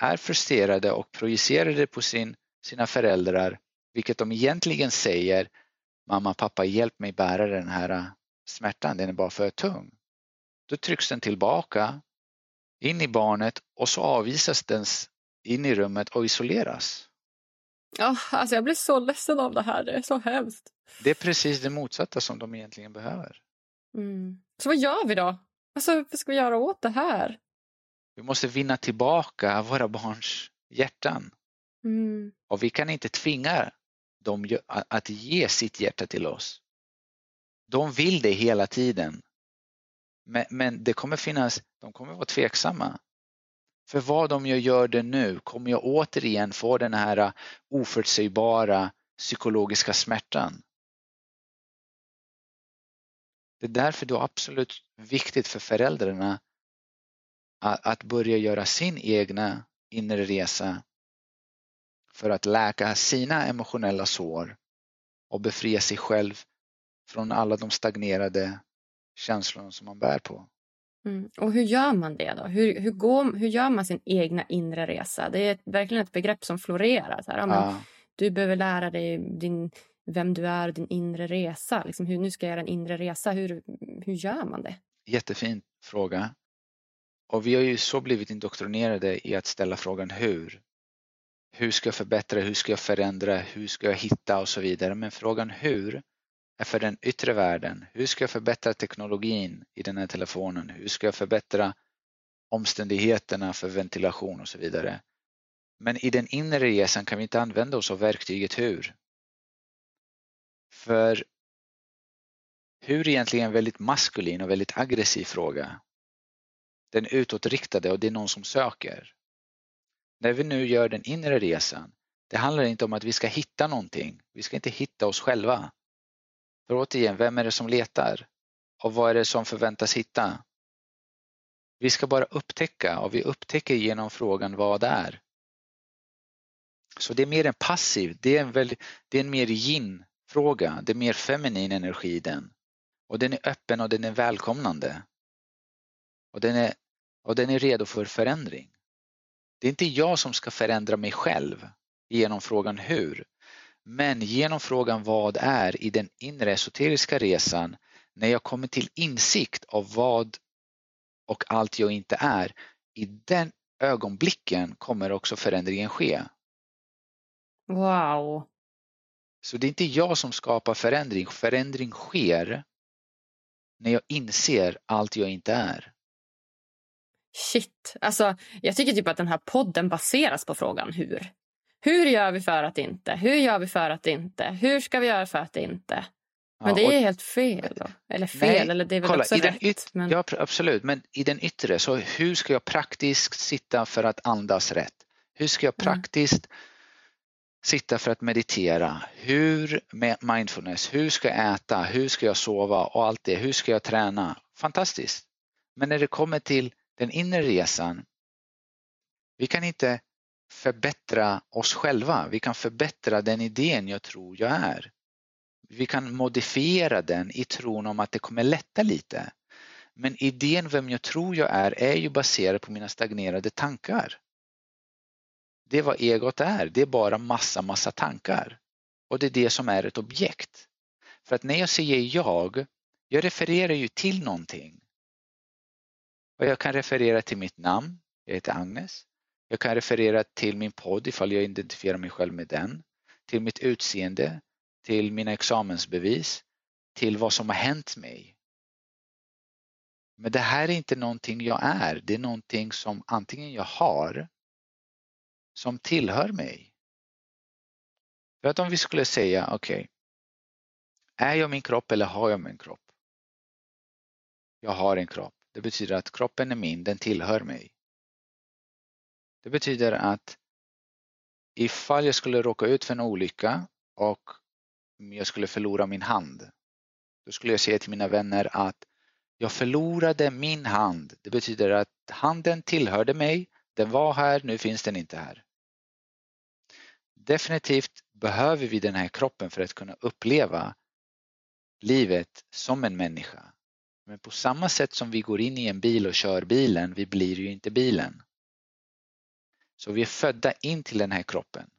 är frustrerade och projicerar det på sin, sina föräldrar, vilket de egentligen säger Mamma, pappa, hjälp mig bära den här äh, smärtan, den är bara för tung. Då trycks den tillbaka in i barnet och så avvisas den in i rummet och isoleras. Ja, alltså jag blir så ledsen av det här. Det är så hemskt. Det är precis det motsatta som de egentligen behöver. Mm. Så vad gör vi då? Alltså, vad ska vi göra åt det här? Vi måste vinna tillbaka våra barns hjärtan. Mm. Och vi kan inte tvinga dem att ge sitt hjärta till oss. De vill det hela tiden. Men, men det kommer finnas, de kommer vara tveksamma. För vad om jag gör det nu kommer jag återigen få den här oförutsägbara psykologiska smärtan. Det är därför det är absolut viktigt för föräldrarna att börja göra sin egna inre resa för att läka sina emotionella sår och befria sig själv från alla de stagnerade känslorna som man bär på. Mm. Och hur gör man det då? Hur, hur, går, hur gör man sin egna inre resa? Det är ett, verkligen ett begrepp som florerar. Så här, ja, men Du behöver lära dig din, vem du är, din inre resa. Liksom, hur, nu ska jag göra en inre resa. Hur, hur gör man det? Jättefin fråga. Och vi har ju så blivit indoktrinerade i att ställa frågan hur. Hur ska jag förbättra, hur ska jag förändra, hur ska jag hitta och så vidare. Men frågan hur är för den yttre världen. Hur ska jag förbättra teknologin i den här telefonen? Hur ska jag förbättra omständigheterna för ventilation och så vidare. Men i den inre resan kan vi inte använda oss av verktyget hur. För hur är egentligen en väldigt maskulin och väldigt aggressiv fråga. Den utåtriktade och det är någon som söker. När vi nu gör den inre resan, det handlar inte om att vi ska hitta någonting. Vi ska inte hitta oss själva. För återigen, vem är det som letar? Och vad är det som förväntas hitta? Vi ska bara upptäcka och vi upptäcker genom frågan vad det är. Så det är mer en passiv, det är en, väldigt, det är en mer yin-fråga, det är mer feminin energi i den. Och den är öppen och den är välkomnande. Och den är, och den är redo för förändring. Det är inte jag som ska förändra mig själv genom frågan hur, men genom frågan vad är i den inre esoteriska resan, när jag kommer till insikt av vad och allt jag inte är, i den ögonblicken kommer också förändringen ske. Wow! Så det är inte jag som skapar förändring, förändring sker när jag inser allt jag inte är. Shit, alltså jag tycker typ att den här podden baseras på frågan hur. Hur gör vi för att inte? Hur gör vi för att inte? Hur ska vi göra för att inte? Men ja, det är helt fel. Då. Eller fel, nej, eller det är väl kolla, också rätt. Yt- men... Ja, absolut. Men i den yttre, så hur ska jag praktiskt sitta för att andas rätt? Hur ska jag mm. praktiskt mm. sitta för att meditera? Hur med mindfulness? Hur ska jag äta? Hur ska jag sova? Och allt det. Hur ska jag träna? Fantastiskt. Men när det kommer till den inre resan, vi kan inte förbättra oss själva. Vi kan förbättra den idén jag tror jag är. Vi kan modifiera den i tron om att det kommer lätta lite. Men idén vem jag tror jag är är ju baserad på mina stagnerade tankar. Det är vad egot är, det är bara massa, massa tankar. Och det är det som är ett objekt. För att när jag säger jag, jag refererar ju till någonting. Och jag kan referera till mitt namn, jag heter Agnes. Jag kan referera till min podd ifall jag identifierar mig själv med den, till mitt utseende, till mina examensbevis, till vad som har hänt mig. Men det här är inte någonting jag är, det är någonting som antingen jag har, som tillhör mig. För att om vi skulle säga, okej, okay, är jag min kropp eller har jag min kropp? Jag har en kropp. Det betyder att kroppen är min, den tillhör mig. Det betyder att ifall jag skulle råka ut för en olycka och jag skulle förlora min hand, då skulle jag säga till mina vänner att jag förlorade min hand. Det betyder att handen tillhörde mig, den var här, nu finns den inte här. Definitivt behöver vi den här kroppen för att kunna uppleva livet som en människa. Men på samma sätt som vi går in i en bil och kör bilen, vi blir ju inte bilen. Så vi är födda in till den här kroppen.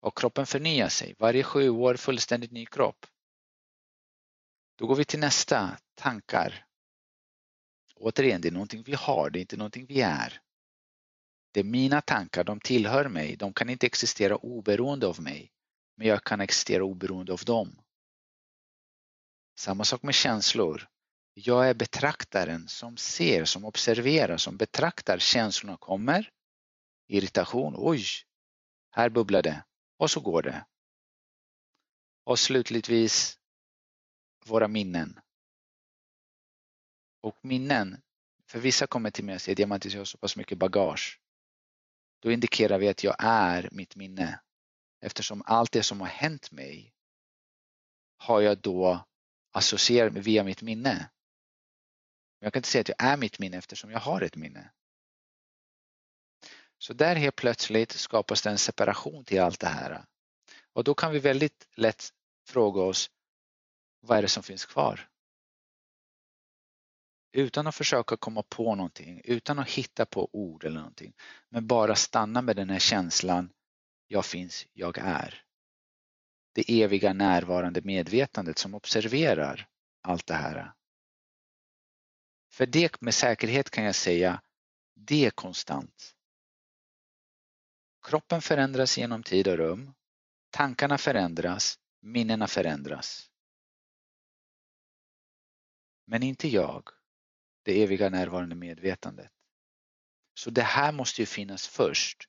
Och kroppen förnyar sig. Varje sju år fullständigt ny kropp. Då går vi till nästa, tankar. Återigen, det är någonting vi har, det är inte någonting vi är. Det är mina tankar, de tillhör mig, de kan inte existera oberoende av mig. Men jag kan existera oberoende av dem. Samma sak med känslor. Jag är betraktaren som ser, som observerar, som betraktar känslorna kommer. Irritation, oj, här bubblar det och så går det. Och slutligtvis våra minnen. Och minnen, för vissa kommer till mig och säger Diamantis, jag har så pass mycket bagage. Då indikerar vi att jag är mitt minne. Eftersom allt det som har hänt mig har jag då associerat via mitt minne. Jag kan inte säga att jag är mitt minne eftersom jag har ett minne. Så där helt plötsligt skapas det en separation till allt det här. Och då kan vi väldigt lätt fråga oss, vad är det som finns kvar? Utan att försöka komma på någonting, utan att hitta på ord eller någonting. Men bara stanna med den här känslan, jag finns, jag är. Det eviga närvarande medvetandet som observerar allt det här. För det med säkerhet kan jag säga, det är konstant. Kroppen förändras genom tid och rum. Tankarna förändras, minnena förändras. Men inte jag, det eviga närvarande medvetandet. Så det här måste ju finnas först.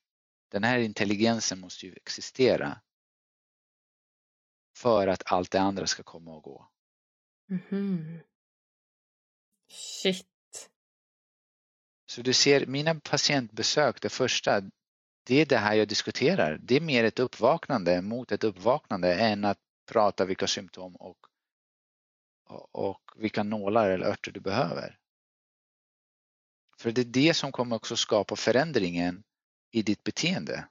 Den här intelligensen måste ju existera för att allt det andra ska komma och gå. Mm. Shit. Så du ser, mina patientbesök, det första, det är det här jag diskuterar. Det är mer ett uppvaknande mot ett uppvaknande än att prata vilka symptom och, och vilka nålar eller örter du behöver. För det är det som kommer också skapa förändringen i ditt beteende.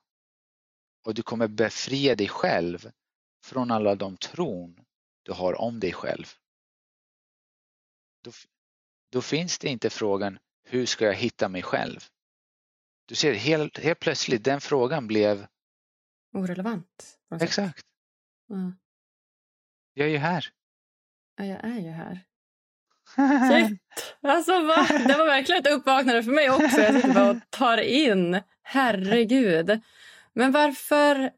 Och du kommer befria dig själv från alla de tron du har om dig själv. Då, finns det inte frågan hur ska jag hitta mig själv? Du ser helt, helt plötsligt den frågan blev orelevant. Exakt. Mm. Jag är ju här. Ja, jag är ju här. Shit! Alltså, va? Det var verkligen ett uppvaknande för mig också. Jag sitter bara och tar in. Herregud. Men varför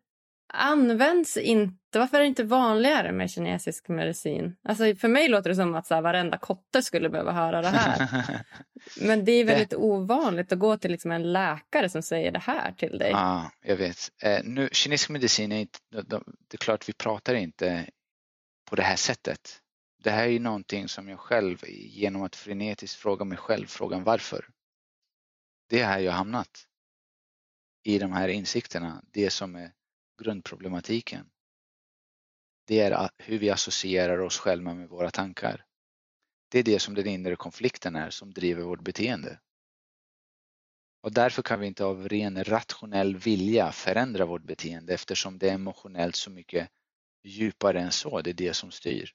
används inte, varför är det inte vanligare med kinesisk medicin? Alltså för mig låter det som att så här, varenda kotte skulle behöva höra det här. Men det är väldigt ovanligt att gå till liksom en läkare som säger det här till dig. Ja, jag vet. Eh, nu, kinesisk medicin är inte, det är klart vi pratar inte på det här sättet. Det här är ju någonting som jag själv genom att frenetiskt fråga mig själv frågan varför. Det är här jag hamnat. I de här insikterna, det som är grundproblematiken. Det är hur vi associerar oss själva med våra tankar. Det är det som den inre konflikten är som driver vårt beteende. Och därför kan vi inte av ren rationell vilja förändra vårt beteende eftersom det är emotionellt så mycket djupare än så. Det är det som styr.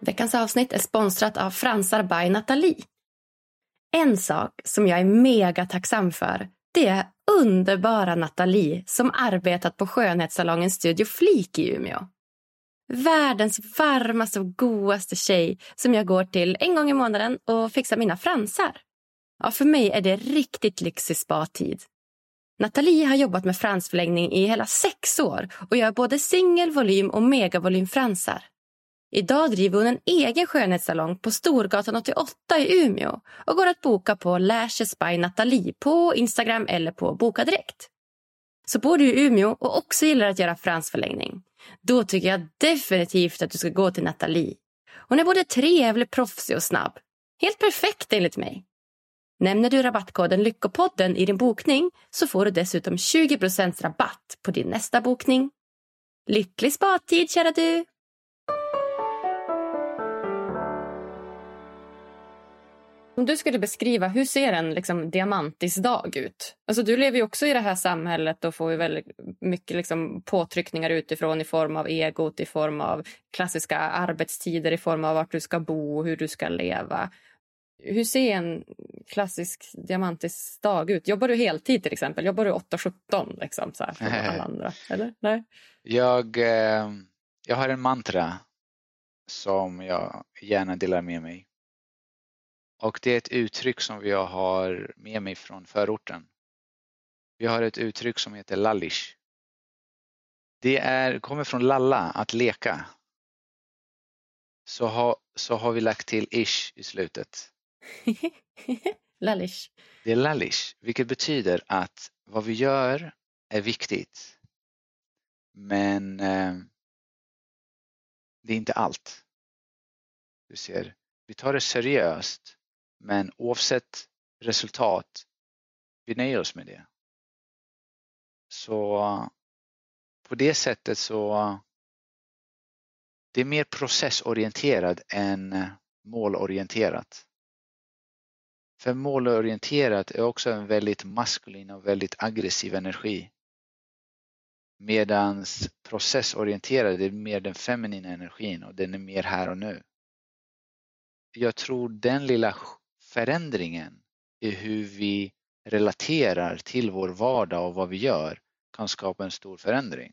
Veckans avsnitt är sponsrat av Fransar by Nathalie. En sak som jag är mega tacksam för det är underbara Nathalie som arbetat på skönhetssalongen Studio Flik i Umeå. Världens varmaste och godaste tjej som jag går till en gång i månaden och fixar mina fransar. Ja, för mig är det riktigt lyxig spa-tid. Nathalie har jobbat med fransförlängning i hela sex år och gör både singel-, volym och megavolymfransar. Idag driver hon en egen skönhetssalong på Storgatan 88 i Umeå och går att boka på Lashes by Nathalie på Instagram eller på Boka Direkt. Så bor du i Umeå och också gillar att göra fransförlängning, då tycker jag definitivt att du ska gå till Nathalie. Hon är både trevlig, proffsig och snabb. Helt perfekt enligt mig. Nämner du rabattkoden Lyckopodden i din bokning så får du dessutom 20% rabatt på din nästa bokning. Lycklig spatid, kära du! Om du skulle beskriva, hur ser en liksom, diamantisdag ut? Alltså, du lever ju också i det här samhället och får ju väldigt mycket liksom, påtryckningar utifrån i form av egot, i form av klassiska arbetstider, i form av vart du ska bo och hur du ska leva. Hur ser en klassisk diamantisk dag ut? Jobbar du heltid till exempel? Jobbar du 8-17 liksom, så här, alla andra? Eller? Nej? Jag, eh, jag har en mantra som jag gärna delar med mig. Och det är ett uttryck som jag har med mig från förorten. Vi har ett uttryck som heter lallish. Det är, kommer från lalla, att leka. Så, ha, så har vi lagt till ish i slutet. lallish. Det är lallish, vilket betyder att vad vi gör är viktigt. Men eh, det är inte allt. Du ser, vi tar det seriöst men oavsett resultat, vi nöjer oss med det. Så på det sättet så det är mer processorienterad än eh, målorienterat. För målorienterat är också en väldigt maskulin och väldigt aggressiv energi. Medan processorienterad är mer den feminina energin och den är mer här och nu. Jag tror den lilla förändringen i hur vi relaterar till vår vardag och vad vi gör kan skapa en stor förändring.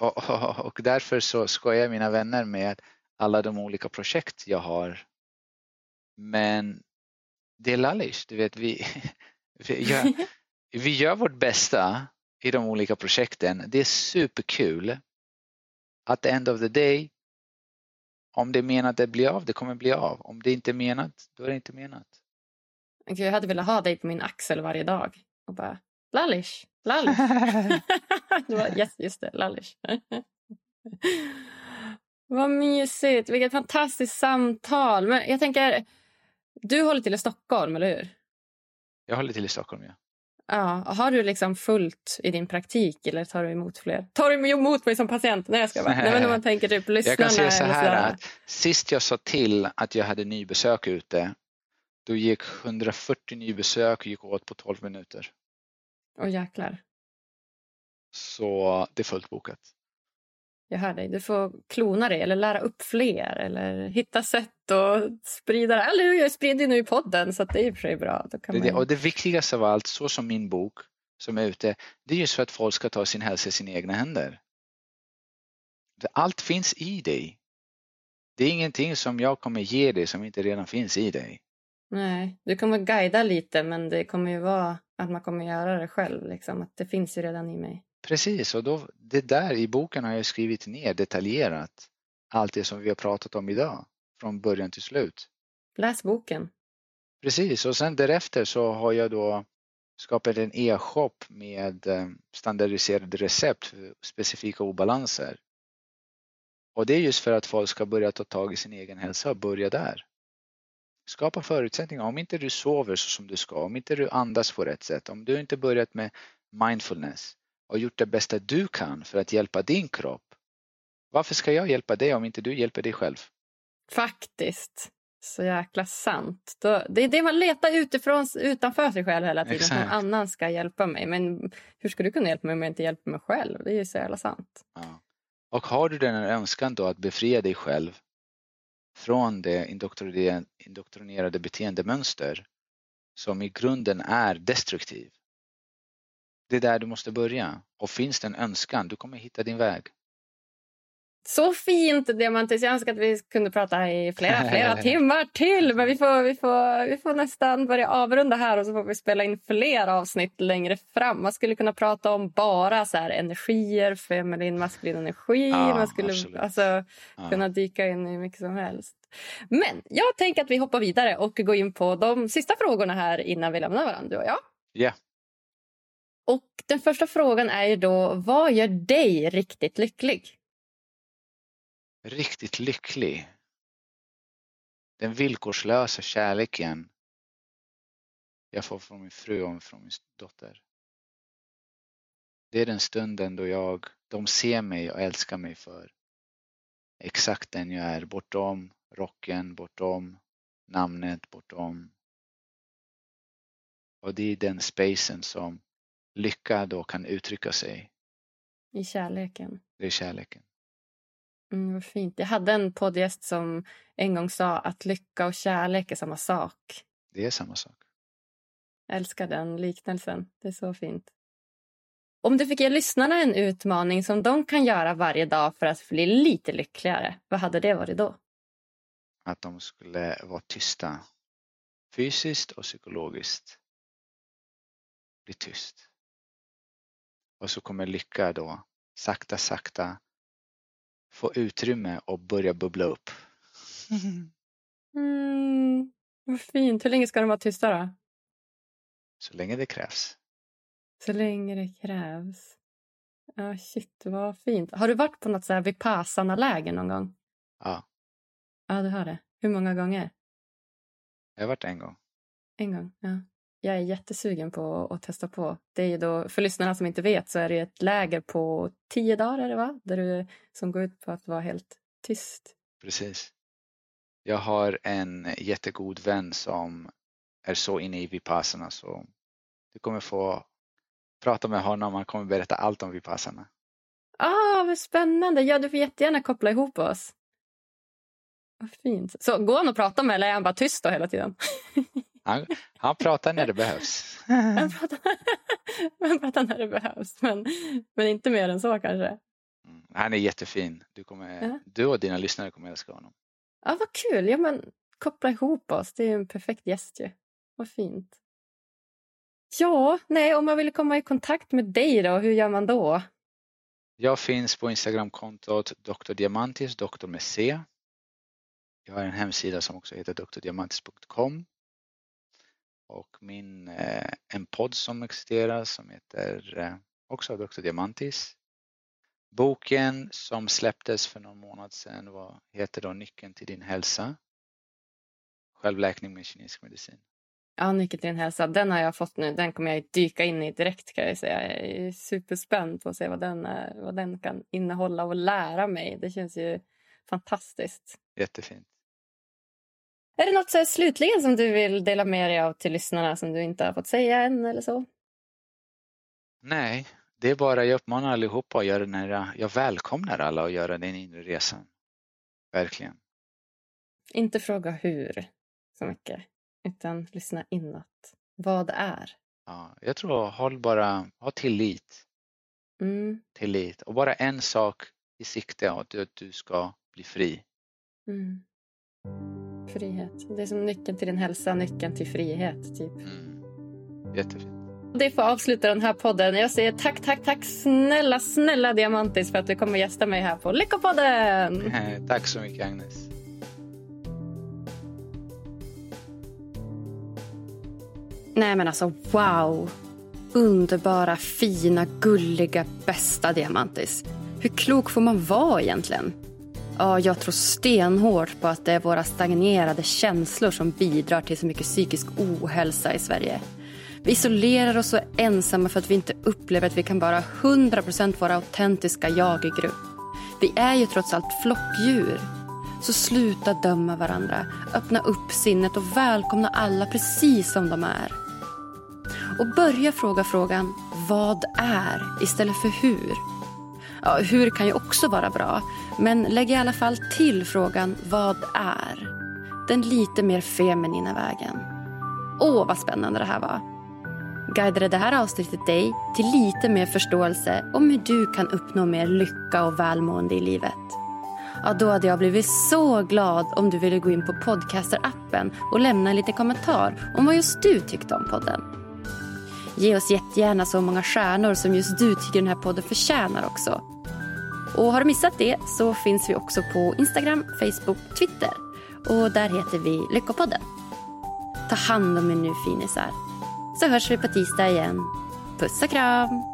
Och, och, och därför så skojar mina vänner med alla de olika projekt jag har. Men det är lallish, du vet vi, vi, gör, vi gör vårt bästa i de olika projekten. Det är superkul. At the end of the day, om det är menat att det blir av, det kommer bli av. Om det inte är menat, då är det inte menat. Jag hade velat ha dig på min axel varje dag och bara lallish, lallish. det var, yes, just det, lallish. Vad mysigt, vilket fantastiskt samtal. Men jag tänker, du håller till i Stockholm, eller hur? Jag håller till i Stockholm, ja. Ja, har du liksom fullt i din praktik eller tar du emot fler? Tar du emot mig som patient? Nej, jag ska bara. Nej, men om man tänker typ lyssnarna. Jag kan säga så här att sist jag sa till att jag hade nybesök ute, då gick 140 nybesök gick åt på 12 minuter. Åh jäklar. Så det är fullt bokat. Jag hör dig. Du får klona dig eller lära upp fler eller hitta sätt att sprida det. Eller jag sprider nu i podden så det är i och för sig bra. Då kan det, man... Och det viktigaste av allt, så som min bok som är ute, det är just för att folk ska ta sin hälsa i sina egna händer. Allt finns i dig. Det är ingenting som jag kommer ge dig som inte redan finns i dig. Nej, du kommer guida lite men det kommer ju vara att man kommer göra det själv. Liksom. Att det finns ju redan i mig. Precis, och då, det där i boken har jag skrivit ner detaljerat allt det som vi har pratat om idag, från början till slut. Läs boken. Precis, och sen därefter så har jag då skapat en e-shop med eh, standardiserade recept för specifika obalanser. Och det är just för att folk ska börja ta tag i sin egen hälsa och börja där. Skapa förutsättningar. Om inte du sover så som du ska, om inte du andas på rätt sätt, om du inte börjat med mindfulness, och gjort det bästa du kan för att hjälpa din kropp. Varför ska jag hjälpa dig om inte du hjälper dig själv? Faktiskt. Så jäkla sant. det är det man letar utifrån, utanför sig själv hela tiden. Exakt. Någon annan ska hjälpa mig. Men hur ska du kunna hjälpa mig om jag inte hjälper mig själv? Det är ju så jävla sant. Ja. Och har du den önskan då att befria dig själv från det indoktrinerade beteendemönster som i grunden är destruktiv det är där du måste börja. Och finns det en önskan, du kommer hitta din väg. Så fint, Diamantis. Jag önskar att vi kunde prata i flera, flera timmar till. Men vi får, vi, får, vi får nästan börja avrunda här och så får vi spela in fler avsnitt längre fram. Man skulle kunna prata om bara så här, energier, feminin, maskulin energi. Ja, Man skulle alltså, ja. kunna dyka in i mycket som helst. Men jag tänker att vi hoppar vidare och går in på de sista frågorna här innan vi lämnar varandra, du och jag. Ja. Yeah. Och den första frågan är ju då, vad gör dig riktigt lycklig? Riktigt lycklig? Den villkorslösa kärleken jag får från min fru och från min dotter. Det är den stunden då jag, de ser mig och älskar mig för exakt den jag är, bortom rocken, bortom namnet, bortom. Och det är den spacen som lycka då kan uttrycka sig. I kärleken. Det är kärleken. Mm, vad fint. Jag hade en poddgäst som en gång sa att lycka och kärlek är samma sak. Det är samma sak. Jag älskar den liknelsen. Det är så fint. Om du fick ge lyssnarna en utmaning som de kan göra varje dag för att bli lite lyckligare, vad hade det varit då? Att de skulle vara tysta. Fysiskt och psykologiskt. Bli tyst. Och så kommer lycka då sakta, sakta få utrymme och börja bubbla upp. Mm, vad fint. Hur länge ska de vara tysta då? Så länge det krävs. Så länge det krävs. Ja, shit, vad fint. Har du varit på något så här vipassana-läger någon gång? Ja. Ja, du har det. Hur många gånger? Jag har varit en gång. En gång, ja. Jag är jättesugen på att testa på. Det är då, för lyssnarna som inte vet så är det ett läger på tio dagar va? Där du, som går ut på att vara helt tyst. Precis. Jag har en jättegod vän som är så inne i Vipassana så du kommer få prata med honom. Han kommer berätta allt om Vipassana. Ah, vad spännande. Ja, du får jättegärna koppla ihop oss. Vad fint. Så går han och pratar med eller är han bara tyst då hela tiden? Han, han pratar när det behövs. han, pratar, han pratar när det behövs, men, men inte mer än så kanske. Mm, han är jättefin. Du, kommer, ja. du och dina lyssnare kommer älska honom. Ja, vad kul. Ja, men, koppla ihop oss. Det är en perfekt gäst ju. Vad fint. Ja, nej, om man vill komma i kontakt med dig då, hur gör man då? Jag finns på Instagramkontot Dr. Diamantis, doktor med C. Jag har en hemsida som också heter drdiamantis.com och min, eh, en podd som existerar som heter eh, också Dr. Diamantis. Boken som släpptes för någon månad sedan var, heter då Nyckeln till din hälsa. Självläkning med kinesisk medicin. Ja, Nyckeln till din hälsa. Den har jag fått nu. Den kommer jag dyka in i direkt kan jag säga. Jag är superspänd på att se vad den, vad den kan innehålla och lära mig. Det känns ju fantastiskt. Jättefint. Är det något så slutligen som du vill dela med dig av till lyssnarna som du inte har fått säga än eller så? Nej, det är bara jag uppmanar allihopa att göra den här, jag välkomnar alla att göra den inre resan. Verkligen. Inte fråga hur så mycket, utan lyssna inåt. Vad är? Ja, jag tror håll bara, ha tillit. Mm. Tillit och bara en sak i sikte, att du ska bli fri. Mm. Frihet. Det är som nyckeln till din hälsa, nyckeln till frihet. Typ. Mm. Jättefint. Det får avsluta den här podden. Jag säger tack, tack, tack snälla, snälla Diamantis för att du kommer gästa mig här på Lyckopodden. tack så mycket Agnes. Nej men alltså wow. Underbara, fina, gulliga, bästa Diamantis. Hur klok får man vara egentligen? Ja, jag tror stenhårt på att det är våra stagnerade känslor som bidrar till så mycket psykisk ohälsa i Sverige. Vi isolerar oss och är ensamma för att vi inte upplever att vi kan vara 100% våra autentiska jag i grupp. Vi är ju trots allt flockdjur. Så sluta döma varandra, öppna upp sinnet och välkomna alla precis som de är. Och börja fråga frågan vad är istället för hur. Ja, hur kan ju också vara bra, men lägg i alla fall till frågan vad är? Den lite mer feminina vägen. Åh, vad spännande det här var. Guidade det här avsnittet dig till lite mer förståelse om hur du kan uppnå mer lycka och välmående i livet? Ja, då hade jag blivit så glad om du ville gå in på Podcaster-appen och lämna en liten kommentar om vad just du tyckte om podden. Ge oss jättegärna så många stjärnor som just du tycker den här podden förtjänar också. Och har du missat det så finns vi också på Instagram, Facebook, Twitter. Och där heter vi Lyckopodden. Ta hand om er nu finisar. Så hörs vi på tisdag igen. Puss och kram!